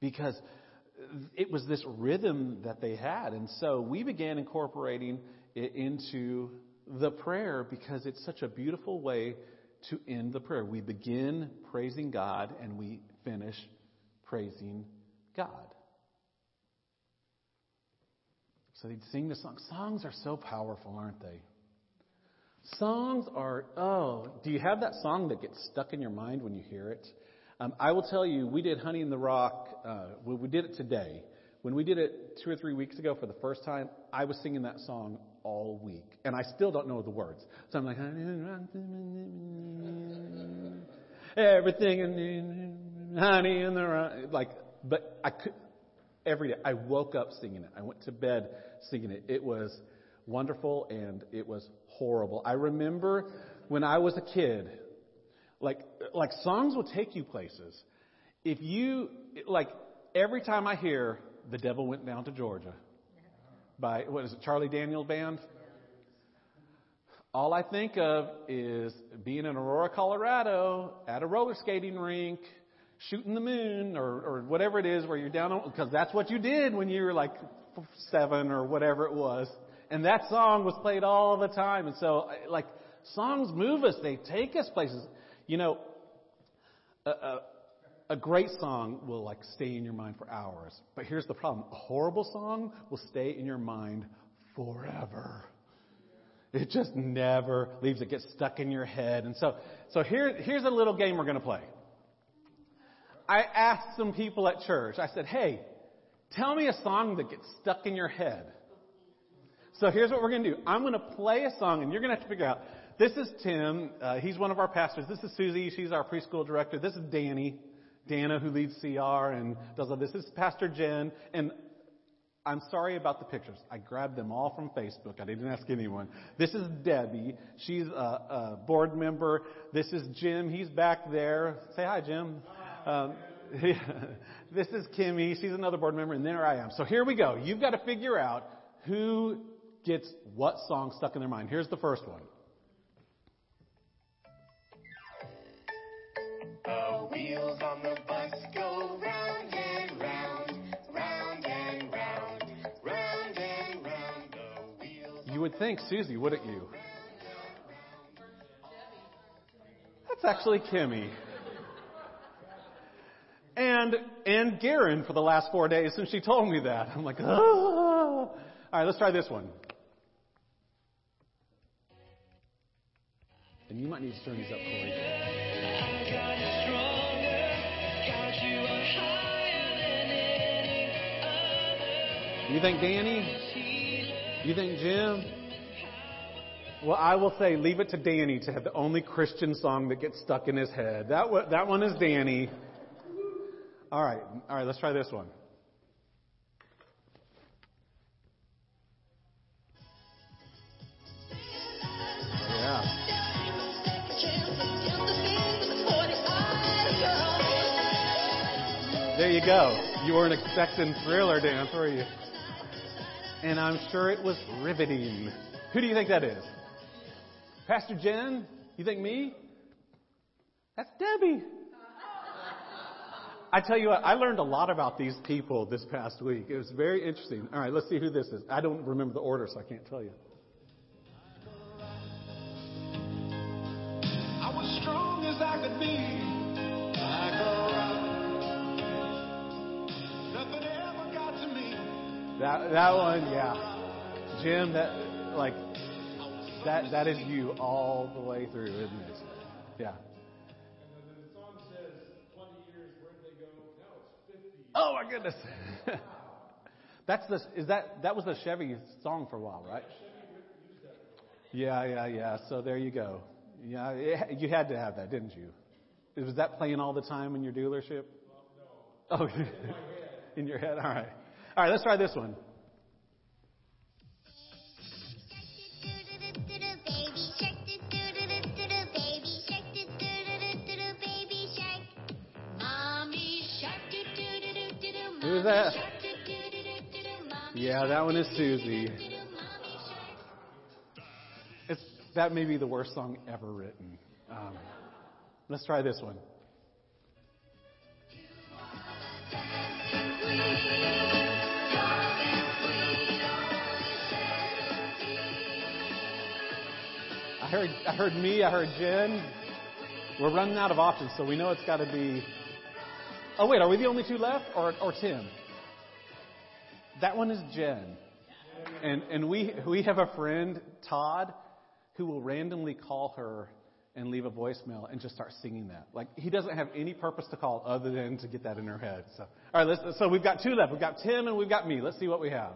because it was this rhythm that they had. And so we began incorporating it into the prayer because it's such a beautiful way to end the prayer. We begin praising God and we finish praising God. So they'd sing the song. Songs are so powerful, aren't they? Songs are, oh, do you have that song that gets stuck in your mind when you hear it? Um, I will tell you, we did Honey in the Rock, uh, we did it today. When we did it two or three weeks ago for the first time, I was singing that song all week. And I still don't know the words. So I'm like, everything in honey in the rock. like, but I could, every day, I woke up singing it. I went to bed singing it. It was wonderful and it was horrible. I remember when I was a kid, like, like songs will take you places. If you, like, every time I hear The Devil Went Down to Georgia, by, what is it, Charlie Daniel Band? All I think of is being in Aurora, Colorado, at a roller skating rink, shooting the moon, or, or whatever it is where you're down, because that's what you did when you were like seven or whatever it was. And that song was played all the time. And so, like, songs move us. They take us places. You know, a, a, great song will like stay in your mind for hours. But here's the problem. A horrible song will stay in your mind forever. It just never leaves. It gets stuck in your head. And so, so here, here's a little game we're going to play. I asked some people at church, I said, hey, tell me a song that gets stuck in your head. So here's what we're going to do. I'm going to play a song and you're going to have to figure out, this is Tim. Uh, he's one of our pastors. This is Susie. She's our preschool director. This is Danny. Dana, who leads CR and does all this. This is Pastor Jen. And I'm sorry about the pictures. I grabbed them all from Facebook. I didn't ask anyone. This is Debbie. She's a, a board member. This is Jim. He's back there. Say hi, Jim. Um, this is Kimmy. She's another board member. And there I am. So here we go. You've got to figure out who gets what song stuck in their mind. Here's the first one. Wheels on the bus go round and round, round and round, round and round. The wheels. You would think Susie, wouldn't you? That's actually Kimmy. And and Garen for the last four days since she told me that. I'm like, ah. All right, let's try this one. And you might need to turn these up, Corey. You think Danny? You think Jim? Well, I will say, leave it to Danny to have the only Christian song that gets stuck in his head. That one, that one is Danny. All right, all right. Let's try this one. Yeah. There you go. You weren't expecting thriller dance, were you? And I'm sure it was riveting. Who do you think that is? Pastor Jen? You think me? That's Debbie. I tell you what, I learned a lot about these people this past week. It was very interesting. All right, let's see who this is. I don't remember the order, so I can't tell you. That that one, yeah. Jim, that like that that is you all the way through, isn't it? Yeah. Oh my goodness. That's the is that that was the Chevy song for a while, right? Yeah, yeah, yeah. So there you go. Yeah, it, you had to have that, didn't you? Was that playing all the time in your dealership? Oh, in your head. All right. All right. Let's try this one. Who is that? Yeah, that one is Susie. It's that may be the worst song ever written. Um, let's try this one. Heard, I heard me, I heard Jen. We're running out of options, so we know it's got to be. Oh wait, are we the only two left, or or Tim? That one is Jen, and and we we have a friend Todd, who will randomly call her and leave a voicemail and just start singing that. Like he doesn't have any purpose to call other than to get that in her head. So all right, let's, so we've got two left. We've got Tim and we've got me. Let's see what we have.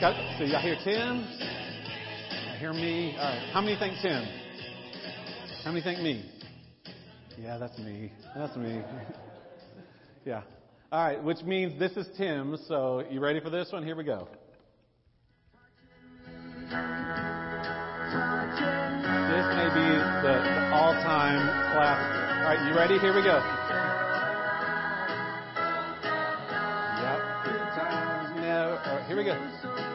Got, so y'all hear Tim? Hear me. All right, how many think Tim? How many think me? Yeah, that's me. That's me. yeah. All right, which means this is Tim. So you ready for this one? Here we go. This may be the, the all-time classic. All right, you ready? Here we go. Yep. Never. All right, here we go.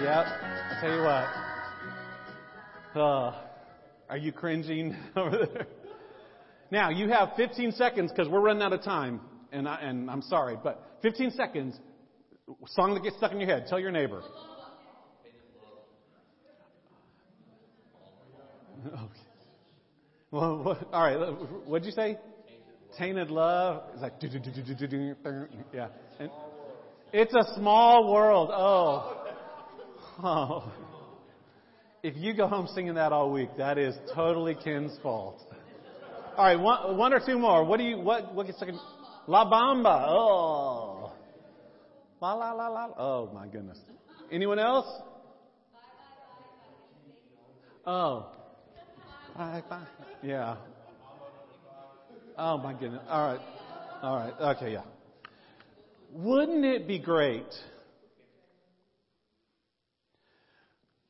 Yep. I tell you what. Uh, are you cringing over there? Now you have 15 seconds because we're running out of time, and I, and I'm sorry, but 15 seconds. Song that gets stuck in your head. Tell your neighbor. Okay. Well, what, all right. What'd you say? Tainted love. It's like yeah. And it's a small world. Oh. Oh. If you go home singing that all week, that is totally Ken's fault. All right, one, one or two more. What do you what what gets in? La Bamba. Oh. La la la la. Oh my goodness. Anyone else? Oh. Bye bye. Yeah. Oh my goodness. All right. All right. Okay, yeah. Wouldn't it be great?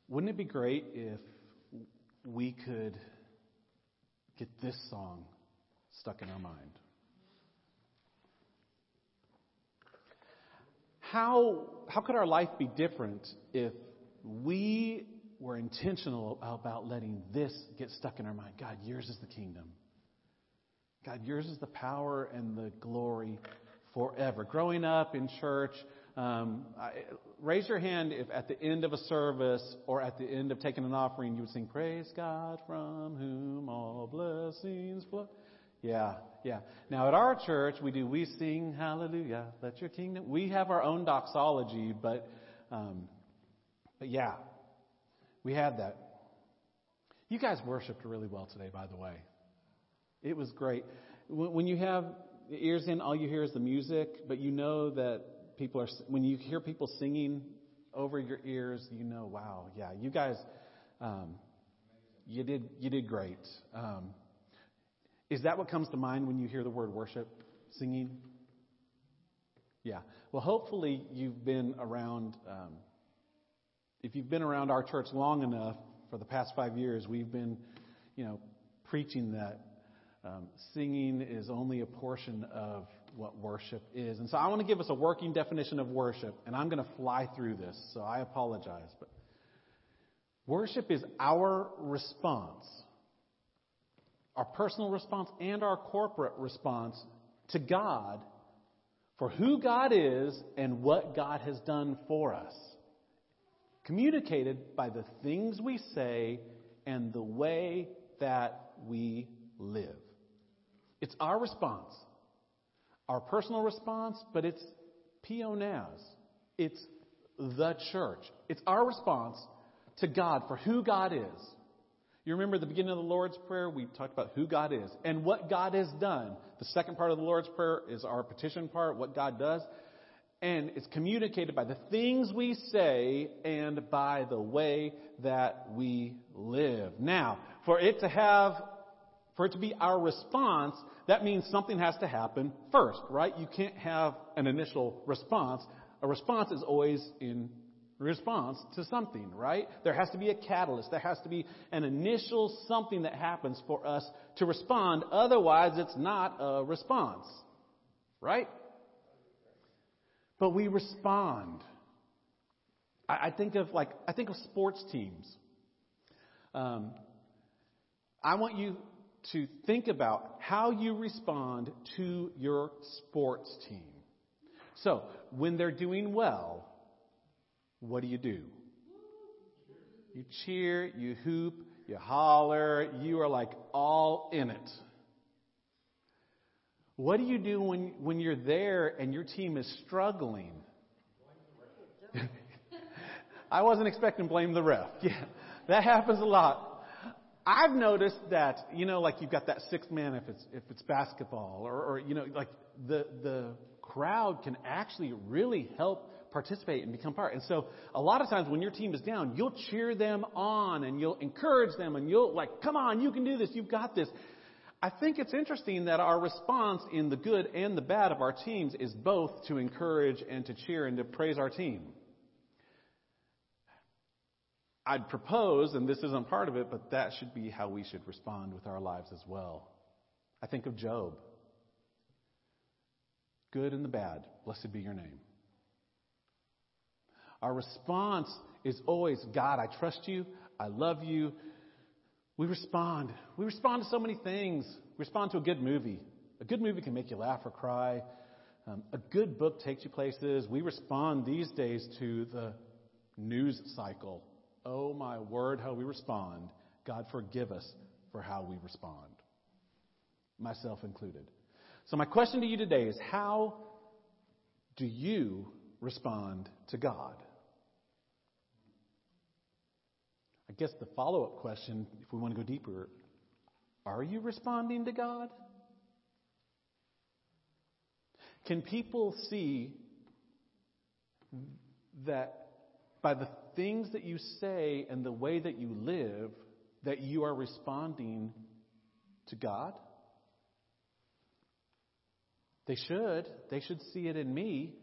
Wouldn't it be great if we could get this song stuck in our mind? How, how could our life be different if we were intentional about letting this get stuck in our mind? God, yours is the kingdom. God, yours is the power and the glory forever. Growing up in church, um, I, raise your hand if at the end of a service or at the end of taking an offering you would sing, Praise God from whom all blessings flow. Yeah, yeah. Now at our church we do, we sing hallelujah, let your kingdom. We have our own doxology, but, um, but yeah, We had that. You guys worshiped really well today, by the way. It was great. When when you have ears in, all you hear is the music, but you know that people are, when you hear people singing over your ears, you know, wow, yeah, you guys, um, you did, you did great. Um, is that what comes to mind when you hear the word worship, singing? Yeah. Well, hopefully you've been around, um, if you've been around our church long enough, for the past five years, we've been, you know, preaching that um, singing is only a portion of what worship is. And so I want to give us a working definition of worship, and I'm going to fly through this, so I apologize. But worship is our response, our personal response and our corporate response to God for who God is and what God has done for us. Communicated by the things we say and the way that we live. It's our response, our personal response, but it's pioneers. It's the church. It's our response to God for who God is. You remember the beginning of the Lord's Prayer? We talked about who God is and what God has done. The second part of the Lord's Prayer is our petition part, what God does. And it's communicated by the things we say and by the way that we live. Now, for it to have for it to be our response, that means something has to happen first, right? You can't have an initial response. A response is always in response to something, right? There has to be a catalyst. There has to be an initial something that happens for us to respond. Otherwise, it's not a response, right? But we respond. I, I think of like, I think of sports teams. Um, I want you to think about how you respond to your sports team. So, when they're doing well, what do you do? You cheer, you hoop, you holler, you are like all in it. What do you do when, when you're there and your team is struggling? I wasn't expecting blame the ref. Yeah, that happens a lot. I've noticed that, you know, like you've got that sixth man if it's, if it's basketball or, or, you know, like the, the crowd can actually really help participate and become part. And so a lot of times when your team is down, you'll cheer them on and you'll encourage them and you'll like, come on, you can do this. You've got this. I think it's interesting that our response in the good and the bad of our teams is both to encourage and to cheer and to praise our team. I'd propose, and this isn't part of it, but that should be how we should respond with our lives as well. I think of Job. Good and the bad, blessed be your name. Our response is always, God, I trust you, I love you. We respond. We respond to so many things. We respond to a good movie. A good movie can make you laugh or cry. Um, a good book takes you places. We respond these days to the news cycle Oh, my word, how we respond. God, forgive us for how we respond, myself included. So, my question to you today is how do you respond to God? I guess the follow up question, if we want to go deeper, are you responding to God? Can people see that by the things that you say and the way that you live that you are responding to God? They should. They should see it in me.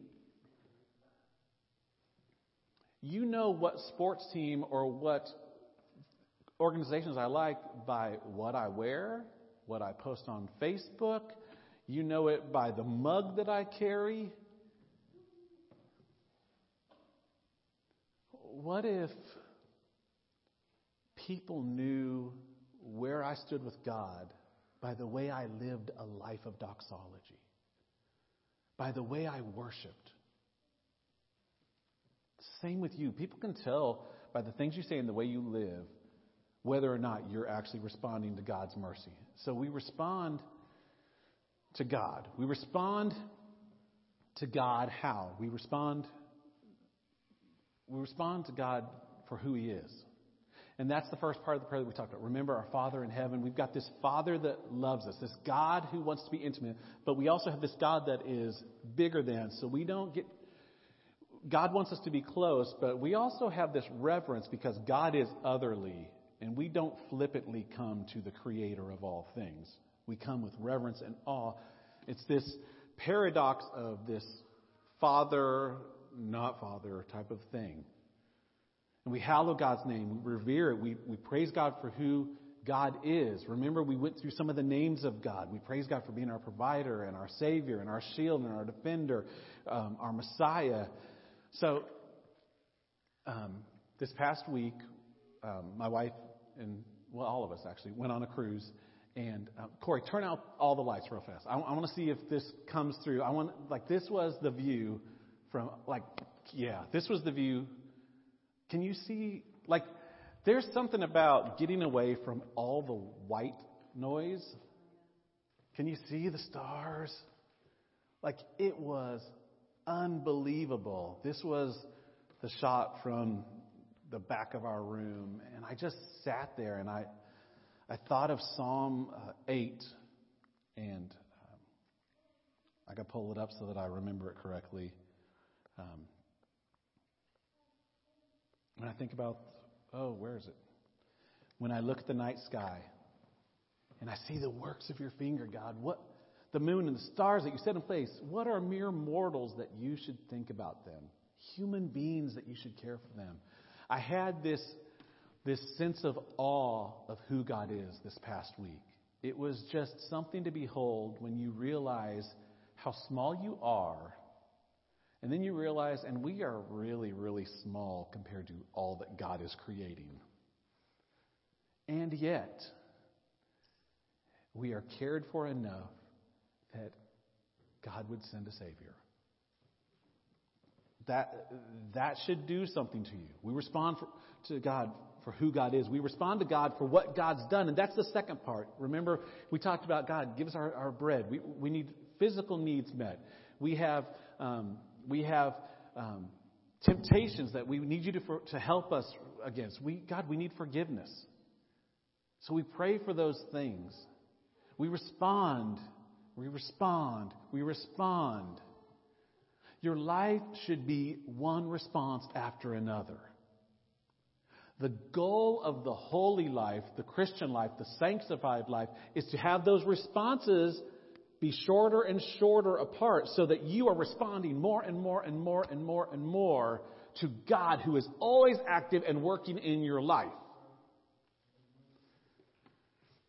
You know what sports team or what organizations I like by what I wear, what I post on Facebook. You know it by the mug that I carry. What if people knew where I stood with God by the way I lived a life of doxology, by the way I worshiped? Same with you. People can tell by the things you say and the way you live whether or not you're actually responding to God's mercy. So we respond to God. We respond to God how? We respond we respond to God for who He is. And that's the first part of the prayer that we talked about. Remember our Father in heaven. We've got this Father that loves us, this God who wants to be intimate, but we also have this God that is bigger than. So we don't get. God wants us to be close, but we also have this reverence because God is otherly, and we don't flippantly come to the Creator of all things. We come with reverence and awe. It's this paradox of this Father, not Father type of thing. And we hallow God's name. We revere it. We, we praise God for who God is. Remember, we went through some of the names of God. We praise God for being our provider and our Savior and our shield and our defender, um, our Messiah. So, um, this past week, um, my wife and, well, all of us actually, went on a cruise. And uh, Corey, turn out all the lights real fast. I, I want to see if this comes through. I want, like, this was the view from, like, yeah, this was the view can you see, like, there's something about getting away from all the white noise. Can you see the stars? Like, it was unbelievable. This was the shot from the back of our room, and I just sat there and I, I thought of Psalm uh, 8, and um, I got to pull it up so that I remember it correctly. Um, when I think about, oh, where is it? When I look at the night sky and I see the works of your finger, God, what the moon and the stars that you set in place, what are mere mortals that you should think about them? Human beings that you should care for them. I had this, this sense of awe of who God is this past week. It was just something to behold when you realize how small you are and then you realize, and we are really, really small compared to all that God is creating. And yet, we are cared for enough that God would send a Savior. That, that should do something to you. We respond for, to God for who God is. We respond to God for what God's done. And that's the second part. Remember, we talked about God, give us our, our bread. We, we need physical needs met. We have um, we have um, temptations that we need you to, for, to help us against. We, God, we need forgiveness. So we pray for those things. We respond. We respond. We respond. Your life should be one response after another. The goal of the holy life, the Christian life, the sanctified life, is to have those responses be shorter and shorter apart so that you are responding more and more and more and more and more to God who is always active and working in your life.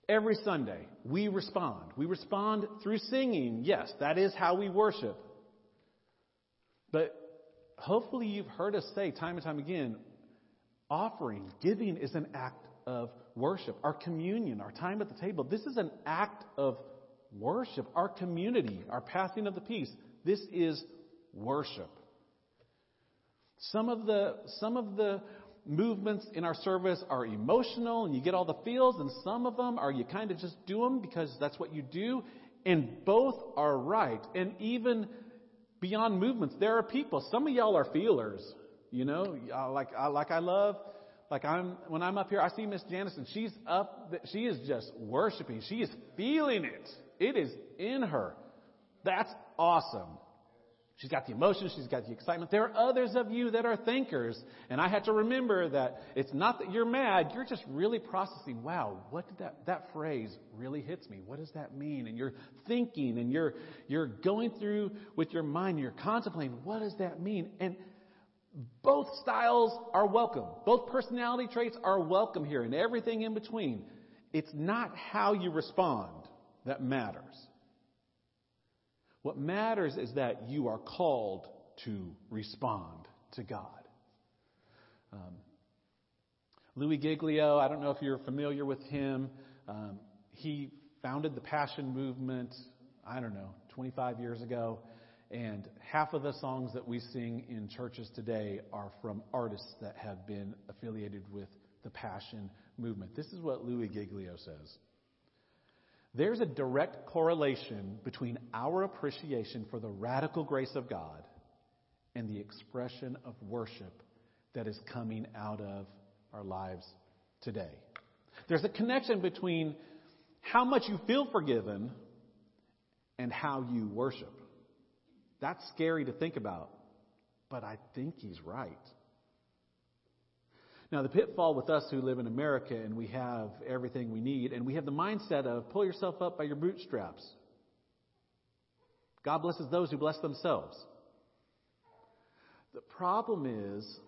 Every Sunday, we respond. We respond through singing. Yes, that is how we worship. But hopefully, you've heard us say time and time again offering, giving is an act of worship. Our communion, our time at the table, this is an act of worship, our community, our passing of the peace. This is worship. Some of the, some of the movements in our service are emotional and you get all the feels, and some of them are you kind of just do them because that's what you do. And both are right. And even beyond movements, there are people. Some of y'all are feelers. You know, uh, like, uh, like I love like I'm when I'm up here, I see Miss Janice and she's up. She is just worshiping. She is feeling it. It is in her. That's awesome. She's got the emotion, she's got the excitement. There are others of you that are thinkers, and I had to remember that it's not that you're mad, you're just really processing, wow, what did that that phrase really hits me. What does that mean? And you're thinking and you're you're going through with your mind, you're contemplating, what does that mean? And both styles are welcome. Both personality traits are welcome here and everything in between. It's not how you respond that matters. What matters is that you are called to respond to God. Um, Louis Giglio, I don't know if you're familiar with him. Um, he founded the Passion Movement, I don't know, 25 years ago. And half of the songs that we sing in churches today are from artists that have been affiliated with the Passion Movement. This is what Louis Giglio says. There's a direct correlation between our appreciation for the radical grace of God and the expression of worship that is coming out of our lives today. There's a connection between how much you feel forgiven and how you worship. That's scary to think about, but I think he's right. Now, the pitfall with us who live in America and we have everything we need, and we have the mindset of pull yourself up by your bootstraps. God blesses those who bless themselves. The problem is,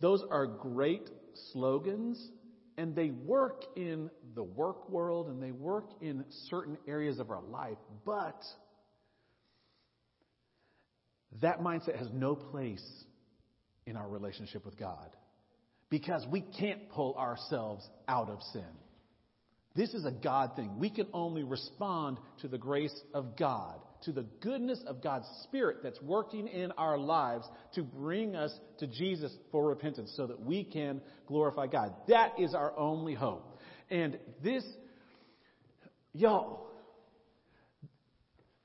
those are great slogans, and they work in the work world and they work in certain areas of our life, but that mindset has no place in our relationship with God because we can't pull ourselves out of sin. This is a God thing. We can only respond to the grace of God, to the goodness of God's Spirit that's working in our lives to bring us to Jesus for repentance so that we can glorify God. That is our only hope. And this, y'all,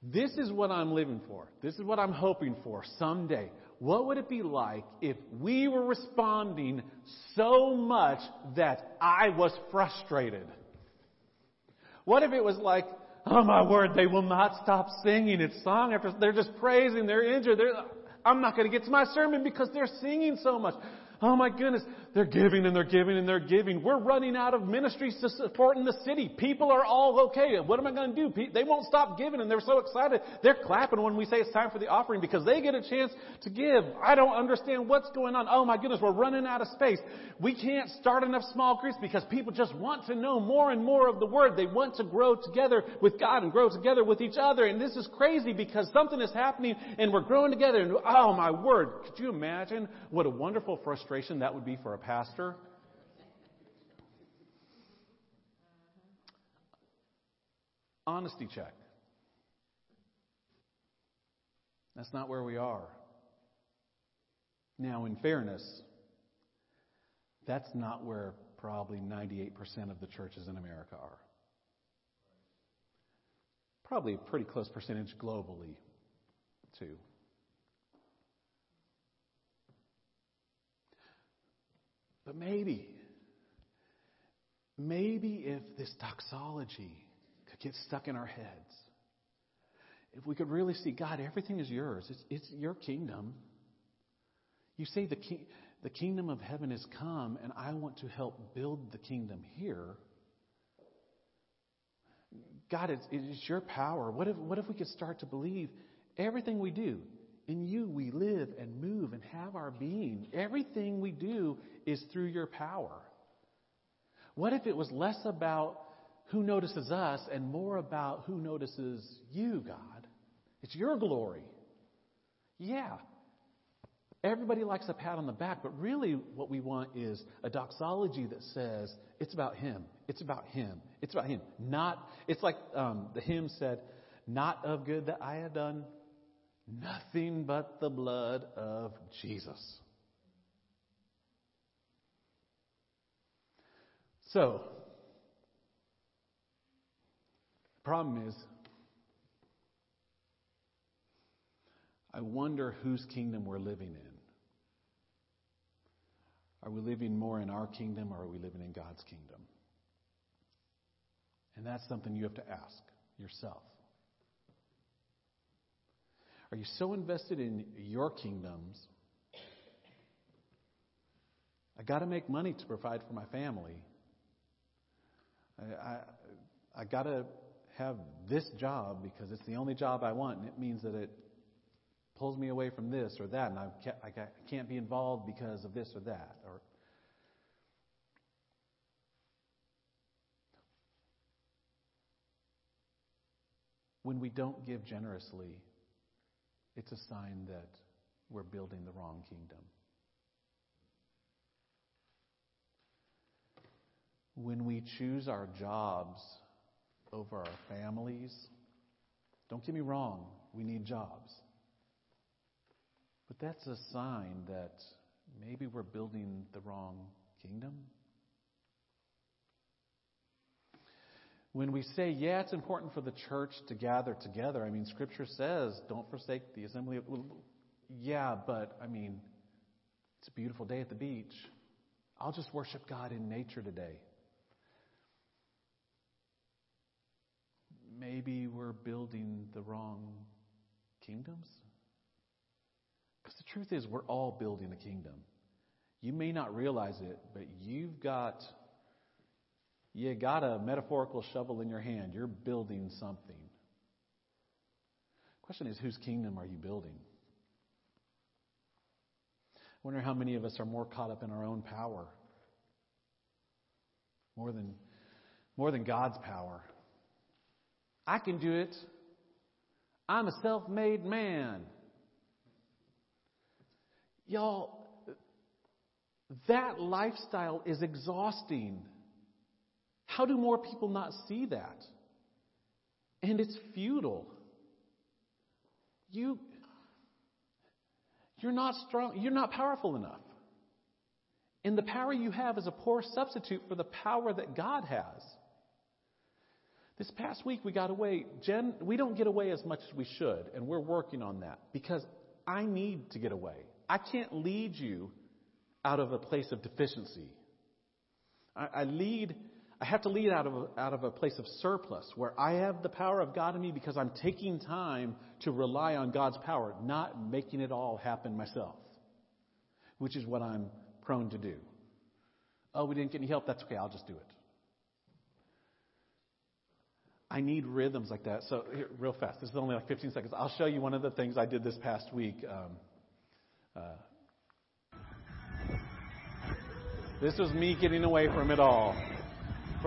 this is what I'm living for. This is what I'm hoping for someday. What would it be like if we were responding so much that I was frustrated? What if it was like, oh my word, they will not stop singing. It's song after, they're just praising, they're injured, they're, I'm not going to get to my sermon because they're singing so much. Oh my goodness, they're giving and they're giving and they're giving. We're running out of ministries to support in the city. People are all okay. What am I going to do? They won't stop giving and they're so excited. They're clapping when we say it's time for the offering because they get a chance to give. I don't understand what's going on. Oh my goodness, we're running out of space. We can't start enough small groups because people just want to know more and more of the Word. They want to grow together with God and grow together with each other. And this is crazy because something is happening and we're growing together. And oh my word, could you imagine what a wonderful frustration that would be for a pastor? Honesty check. That's not where we are. Now, in fairness, that's not where probably 98% of the churches in America are. Probably a pretty close percentage globally, too. But maybe, maybe if this doxology could get stuck in our heads, if we could really see, God, everything is yours. It's, it's your kingdom. You say the, ki- the kingdom of heaven has come, and I want to help build the kingdom here. God, it's, it's your power. What if, what if we could start to believe everything we do, in you we live and move and have our being. Everything we do is through your power. What if it was less about who notices us and more about who notices you, God? It's your glory. Yeah. Everybody likes a pat on the back, but really what we want is a doxology that says it's about Him. It's about Him. It's about Him. Not, it's like um, the hymn said, not of good that I have done, Nothing but the blood of Jesus. So, the problem is, I wonder whose kingdom we're living in. Are we living more in our kingdom or are we living in God's kingdom? And that's something you have to ask yourself. Are you so invested in your kingdoms? I got to make money to provide for my family. I, I, I got to have this job because it's the only job I want, and it means that it pulls me away from this or that, and I can't, I can't be involved because of this or that. Or when we don't give generously, it's a sign that we're building the wrong kingdom. When we choose our jobs over our families, don't get me wrong, we need jobs. But that's a sign that maybe we're building the wrong kingdom. When we say, yeah, it's important for the church to gather together, I mean, Scripture says, don't forsake the assembly of. Yeah, but, I mean, it's a beautiful day at the beach. I'll just worship God in nature today. Maybe we're building the wrong kingdoms. Because the truth is, we're all building a kingdom. You may not realize it, but you've got you got a metaphorical shovel in your hand. You're building something. Question is, whose kingdom are you building? I wonder how many of us are more caught up in our own power, more than more than God's power. I can do it. I'm a self-made man. Y'all, that lifestyle is exhausting. How do more people not see that? And it's futile. You you're not strong, you're not powerful enough. And the power you have is a poor substitute for the power that God has. This past week we got away. Jen, we don't get away as much as we should, and we're working on that because I need to get away. I can't lead you out of a place of deficiency. I, I lead, I have to lead out of, a, out of a place of surplus where I have the power of God in me because I'm taking time to rely on God's power, not making it all happen myself, which is what I'm prone to do. Oh, we didn't get any help. That's okay. I'll just do it. I need rhythms like that. So, here, real fast, this is only like 15 seconds. I'll show you one of the things I did this past week. Um, uh, this was me getting away from it all.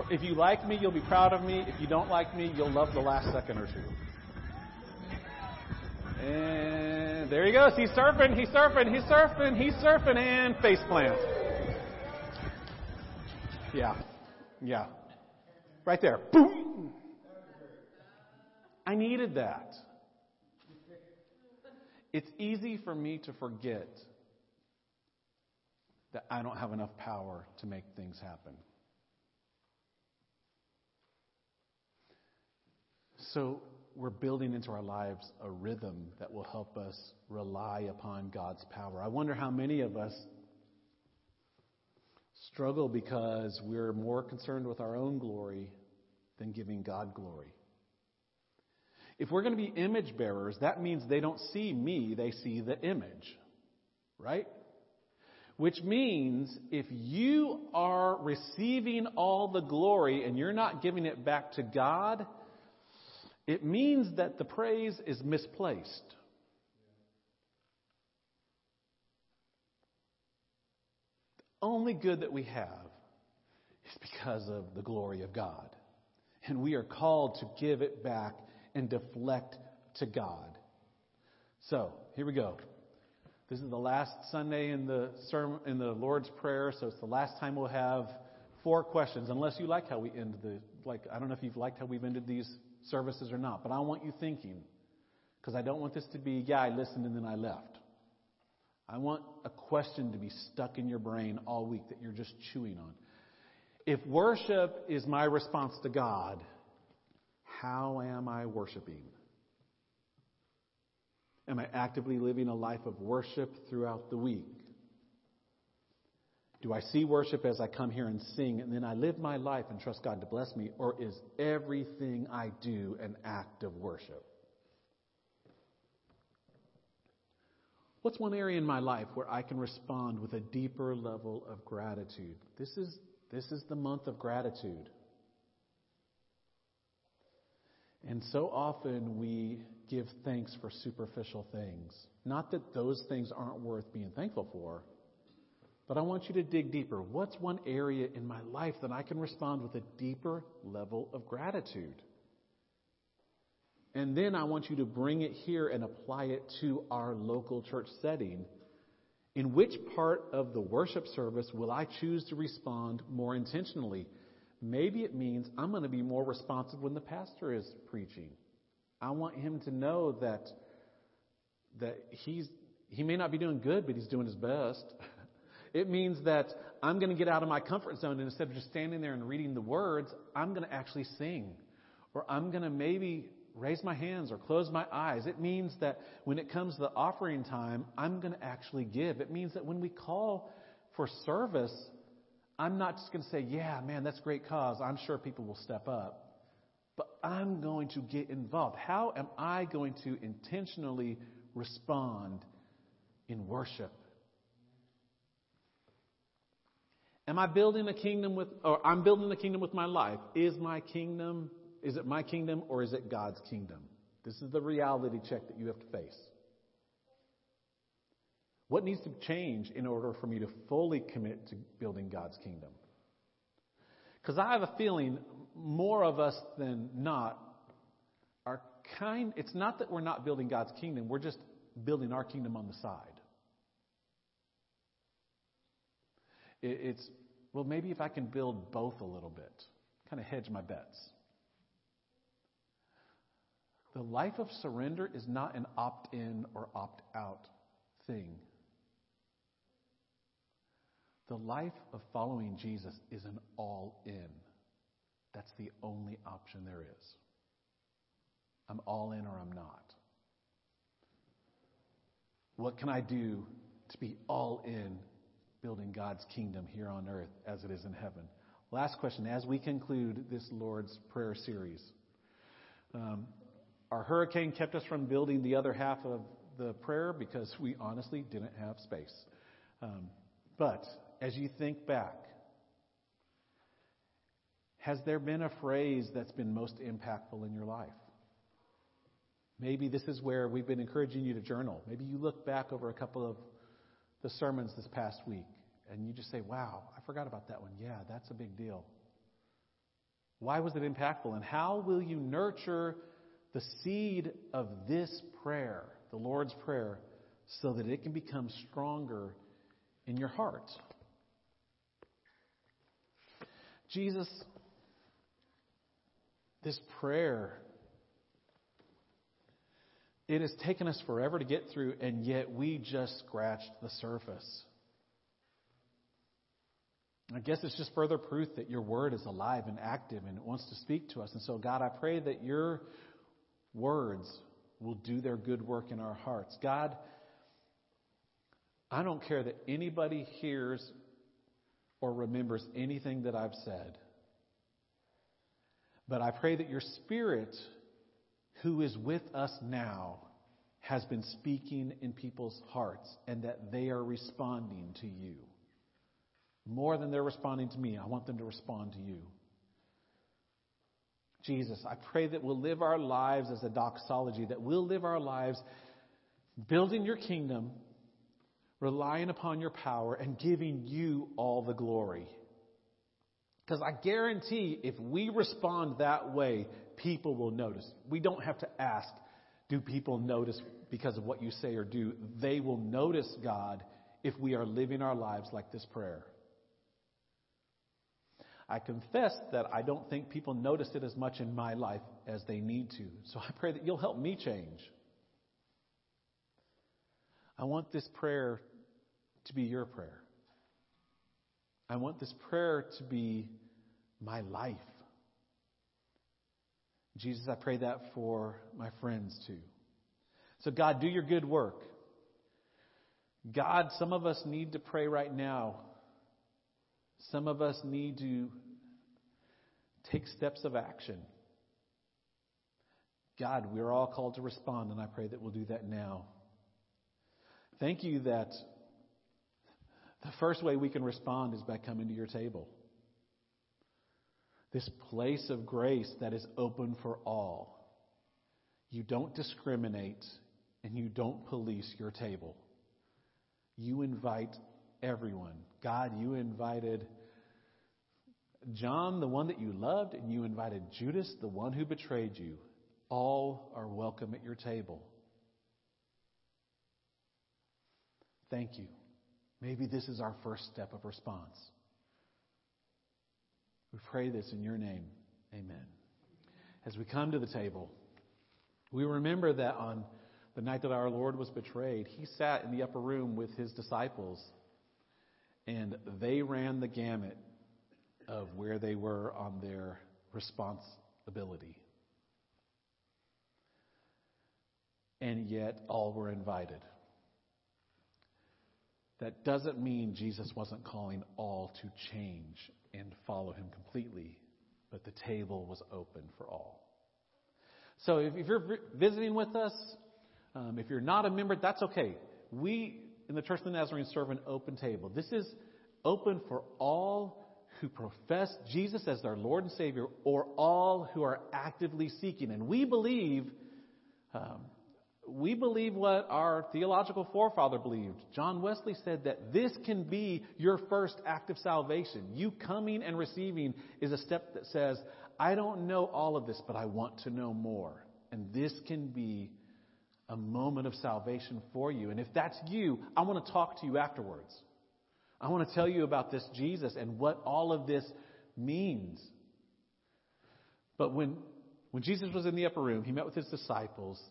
If you like me, you'll be proud of me. If you don't like me, you'll love the last second or two. And there he goes. He's surfing, he's surfing, he's surfing, he's surfing, and face plant. Yeah. Yeah. Right there. Boom. I needed that. It's easy for me to forget that I don't have enough power to make things happen. So we're building into our lives a rhythm that will help us rely upon God's power. I wonder how many of us struggle because we're more concerned with our own glory than giving God glory. If we're going to be image bearers, that means they don't see me, they see the image. Right? Which means if you are receiving all the glory and you're not giving it back to God, it means that the praise is misplaced. The only good that we have is because of the glory of God. And we are called to give it back and deflect to God. So, here we go. This is the last Sunday in the sermon, in the Lord's Prayer, so it's the last time we'll have four questions. Unless you like how we end the like I don't know if you've liked how we've ended these services or not, but I want you thinking because I don't want this to be yeah, I listened and then I left. I want a question to be stuck in your brain all week that you're just chewing on. If worship is my response to God, how am I worshiping? Am I actively living a life of worship throughout the week? Do I see worship as I come here and sing and then I live my life and trust God to bless me? Or is everything I do an act of worship? What's one area in my life where I can respond with a deeper level of gratitude? This is, this is the month of gratitude. And so often we give thanks for superficial things. Not that those things aren't worth being thankful for, but I want you to dig deeper. What's one area in my life that I can respond with a deeper level of gratitude? And then I want you to bring it here and apply it to our local church setting. In which part of the worship service will I choose to respond more intentionally? Maybe it means I'm going to be more responsive when the pastor is preaching. I want him to know that that he's he may not be doing good, but he's doing his best. It means that I'm going to get out of my comfort zone and instead of just standing there and reading the words, I'm going to actually sing. Or I'm going to maybe raise my hands or close my eyes. It means that when it comes to the offering time, I'm going to actually give. It means that when we call for service, I'm not just going to say, yeah, man, that's great cause. I'm sure people will step up. But I'm going to get involved. How am I going to intentionally respond in worship? Am I building a kingdom with, or I'm building a kingdom with my life? Is my kingdom, is it my kingdom or is it God's kingdom? This is the reality check that you have to face. What needs to change in order for me to fully commit to building God's kingdom? Because I have a feeling more of us than not are kind, it's not that we're not building God's kingdom, we're just building our kingdom on the side. It's, well, maybe if I can build both a little bit, kind of hedge my bets. The life of surrender is not an opt in or opt out thing. The life of following Jesus is an all in. That's the only option there is. I'm all in or I'm not. What can I do to be all in building God's kingdom here on earth as it is in heaven? Last question as we conclude this Lord's Prayer series. Um, our hurricane kept us from building the other half of the prayer because we honestly didn't have space. Um, but as you think back, has there been a phrase that's been most impactful in your life? Maybe this is where we've been encouraging you to journal. Maybe you look back over a couple of the sermons this past week and you just say, wow, I forgot about that one. Yeah, that's a big deal. Why was it impactful? And how will you nurture the seed of this prayer, the Lord's Prayer, so that it can become stronger in your heart? Jesus, this prayer, it has taken us forever to get through, and yet we just scratched the surface. I guess it's just further proof that your word is alive and active and it wants to speak to us. And so, God, I pray that your words will do their good work in our hearts. God, I don't care that anybody hears or remembers anything that I've said. But I pray that your Spirit, who is with us now, has been speaking in people's hearts and that they are responding to you. More than they're responding to me, I want them to respond to you. Jesus, I pray that we'll live our lives as a doxology, that we'll live our lives building your kingdom, relying upon your power, and giving you all the glory. Because I guarantee if we respond that way, people will notice. We don't have to ask, do people notice because of what you say or do? They will notice God if we are living our lives like this prayer. I confess that I don't think people notice it as much in my life as they need to. So I pray that you'll help me change. I want this prayer to be your prayer. I want this prayer to be my life. Jesus, I pray that for my friends too. So, God, do your good work. God, some of us need to pray right now. Some of us need to take steps of action. God, we're all called to respond, and I pray that we'll do that now. Thank you that the first way we can respond is by coming to your table. This place of grace that is open for all. You don't discriminate and you don't police your table. You invite everyone. God, you invited John, the one that you loved, and you invited Judas, the one who betrayed you. All are welcome at your table. Thank you. Maybe this is our first step of response. We pray this in your name. Amen. As we come to the table, we remember that on the night that our Lord was betrayed, he sat in the upper room with his disciples, and they ran the gamut of where they were on their responsibility. And yet, all were invited. that doesn't mean Jesus wasn't calling all to change and follow him completely, but the table was open for all. So if, you're visiting with us, um, if you're not a member, that's okay. We in the Church of the Nazarene serve an open table. This is open for all who profess Jesus as their Lord and Savior or all who are actively seeking. And we believe, um, we believe what our theological forefather believed. John Wesley said that this can be your first act of salvation. You coming and receiving is a step that says, I don't know all of this, but I want to know more. And this can be a moment of salvation for you. And if that's you, I want to talk to you afterwards. I want to tell you about this Jesus and what all of this means. But when, when Jesus was in the upper room, he met with his disciples,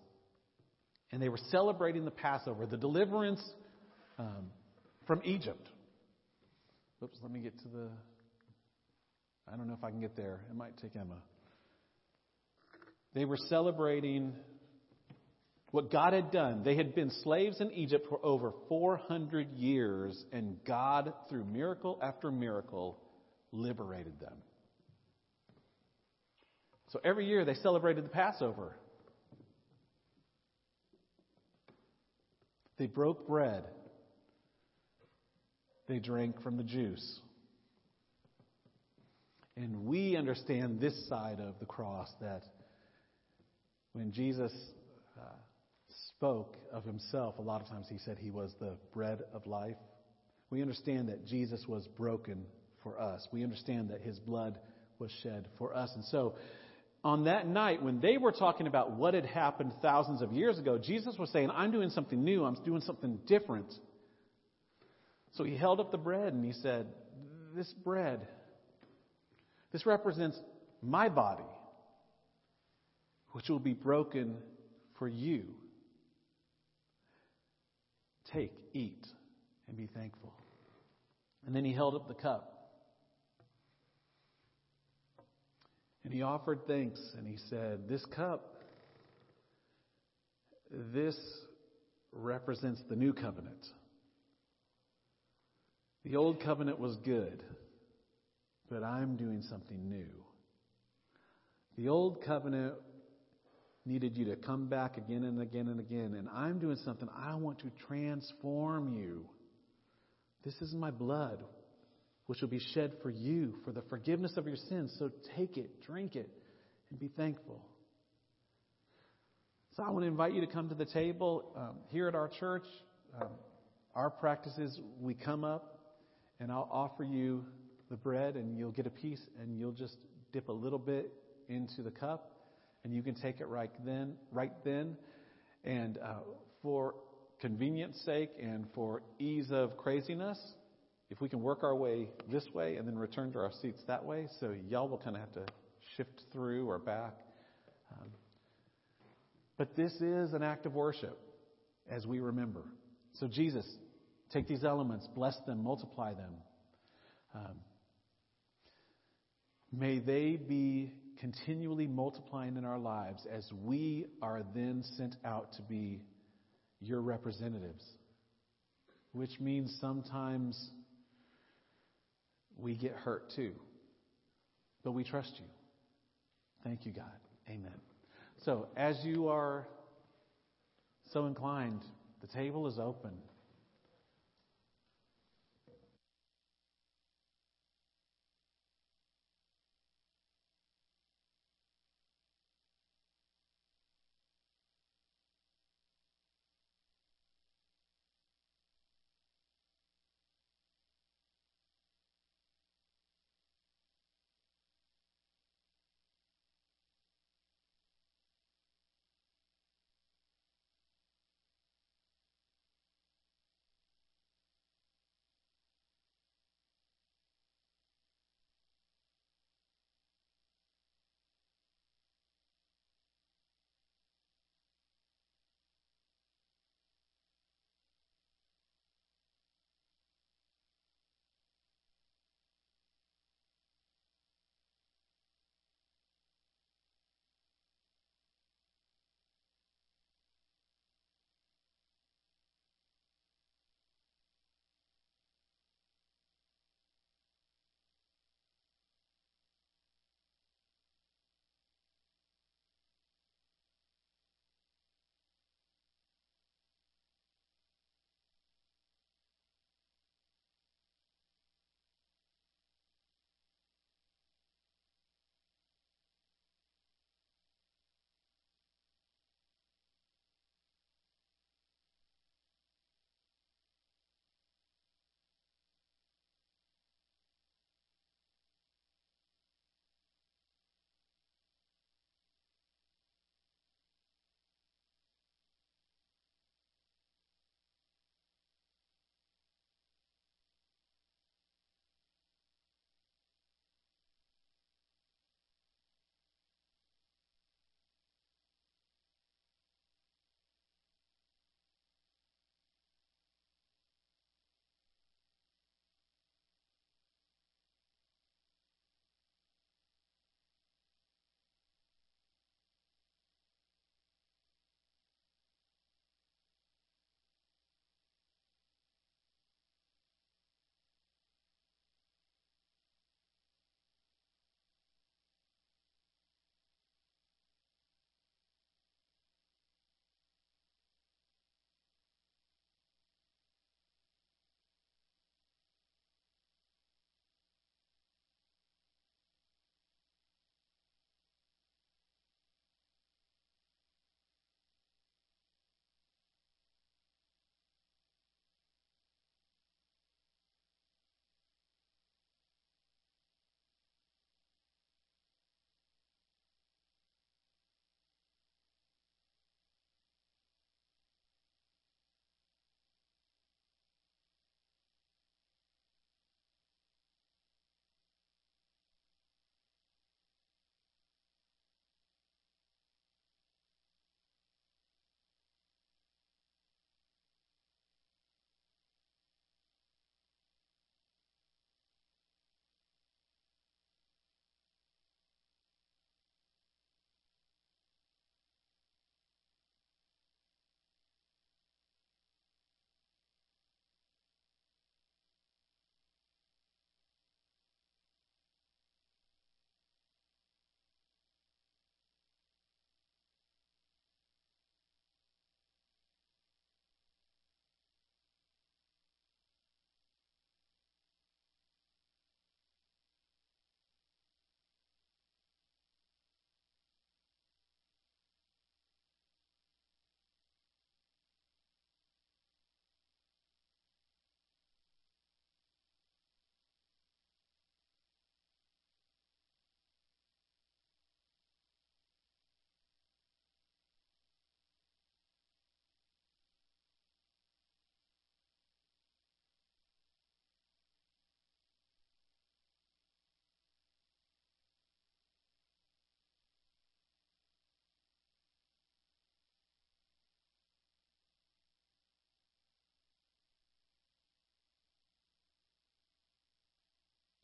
and they were celebrating the Passover, the deliverance um, from Egypt. Oops, let me get to the. I don't know if I can get there. It might take Emma. They were celebrating what God had done. They had been slaves in Egypt for over 400 years, and God, through miracle after miracle, liberated them. So every year they celebrated the Passover. They broke bread. They drank from the juice. And we understand this side of the cross that when Jesus uh, spoke of himself, a lot of times he said he was the bread of life. We understand that Jesus was broken for us. We understand that his blood was shed for us. And so, on that night, when they were talking about what had happened thousands of years ago, Jesus was saying, I'm doing something new. I'm doing something different. So he held up the bread and he said, This bread, this represents my body, which will be broken for you. Take, eat, and be thankful. And then he held up the cup. And he offered thanks and he said, This cup, this represents the new covenant. The old covenant was good, but I'm doing something new. The old covenant needed you to come back again and again and again, and I'm doing something. I want to transform you. This is my blood, which will be shed for you for the forgiveness of your sins. So take it, drink it, and be thankful. So I want to invite you to come to the table um, here at our church. Um, our practice is we come up, and I'll offer you the bread, and you'll get a piece, and you'll just dip a little bit into the cup, and you can take it right then. Right then, and uh, for convenience sake and for ease of craziness, if we can work our way this way and then return to our seats that way, so y'all will kind of have to shift through or back. Um, but this is an act of worship as we remember. So, Jesus, take these elements, bless them, multiply them. Um, may they be continually multiplying in our lives as we are then sent out to be your representatives, which means sometimes we get hurt too. But we trust you. Thank you, God. Amen. So, as you are so inclined, the table is open.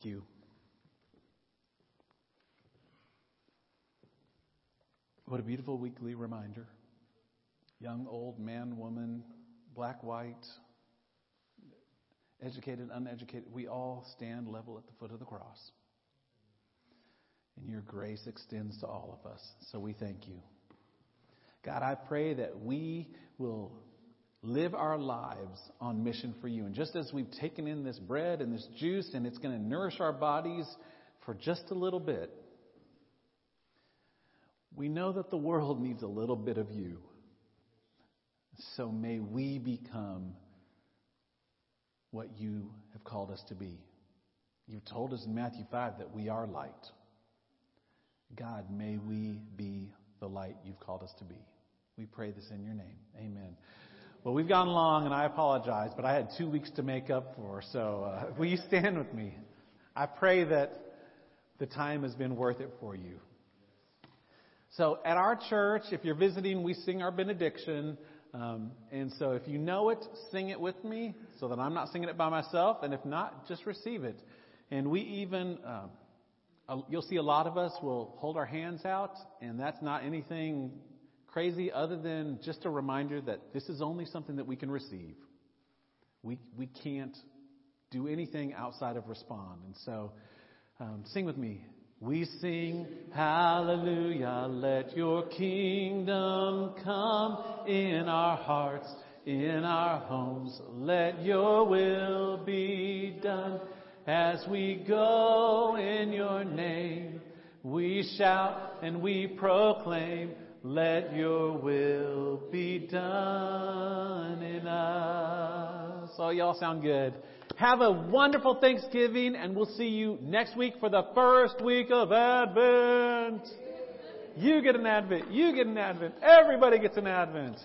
You. What a beautiful weekly reminder. Young, old, man, woman, black, white, educated, uneducated, we all stand level at the foot of the cross. And your grace extends to all of us. So we thank you. God, I pray that we will live our lives on mission for you. And just as we've taken in this bread and this juice, and it's going to nourish our bodies for just a little bit, we know that the world needs a little bit of you. So may we become what you have called us to be. You've told us in Matthew 5 that we are light. God, may we be the light you've called us to be. We pray this in your name. Amen. Well, we've gone long, and I apologize, but I had two weeks to make up for, so uh, will you stand with me? I pray that the time has been worth it for you. So, at our church, if you're visiting, we sing our benediction. Um, and so, if you know it, sing it with me so that I'm not singing it by myself. And if not, just receive it. And we even, um, you'll see a lot of us will hold our hands out, and that's not anything crazy other than just a reminder that this is only something that we can receive. We, we can't do anything outside of respond. And so, um, sing with me. We sing, Hallelujah, let your kingdom come in our hearts, in our homes. Let your will be done as we go in your name. We shout and we proclaim, let your will be done in us. Oh, y'all sound good. Have a wonderful Thanksgiving, and we'll see you next week for the first week of Advent. You get an Advent. You get an Advent. Everybody gets an Advent.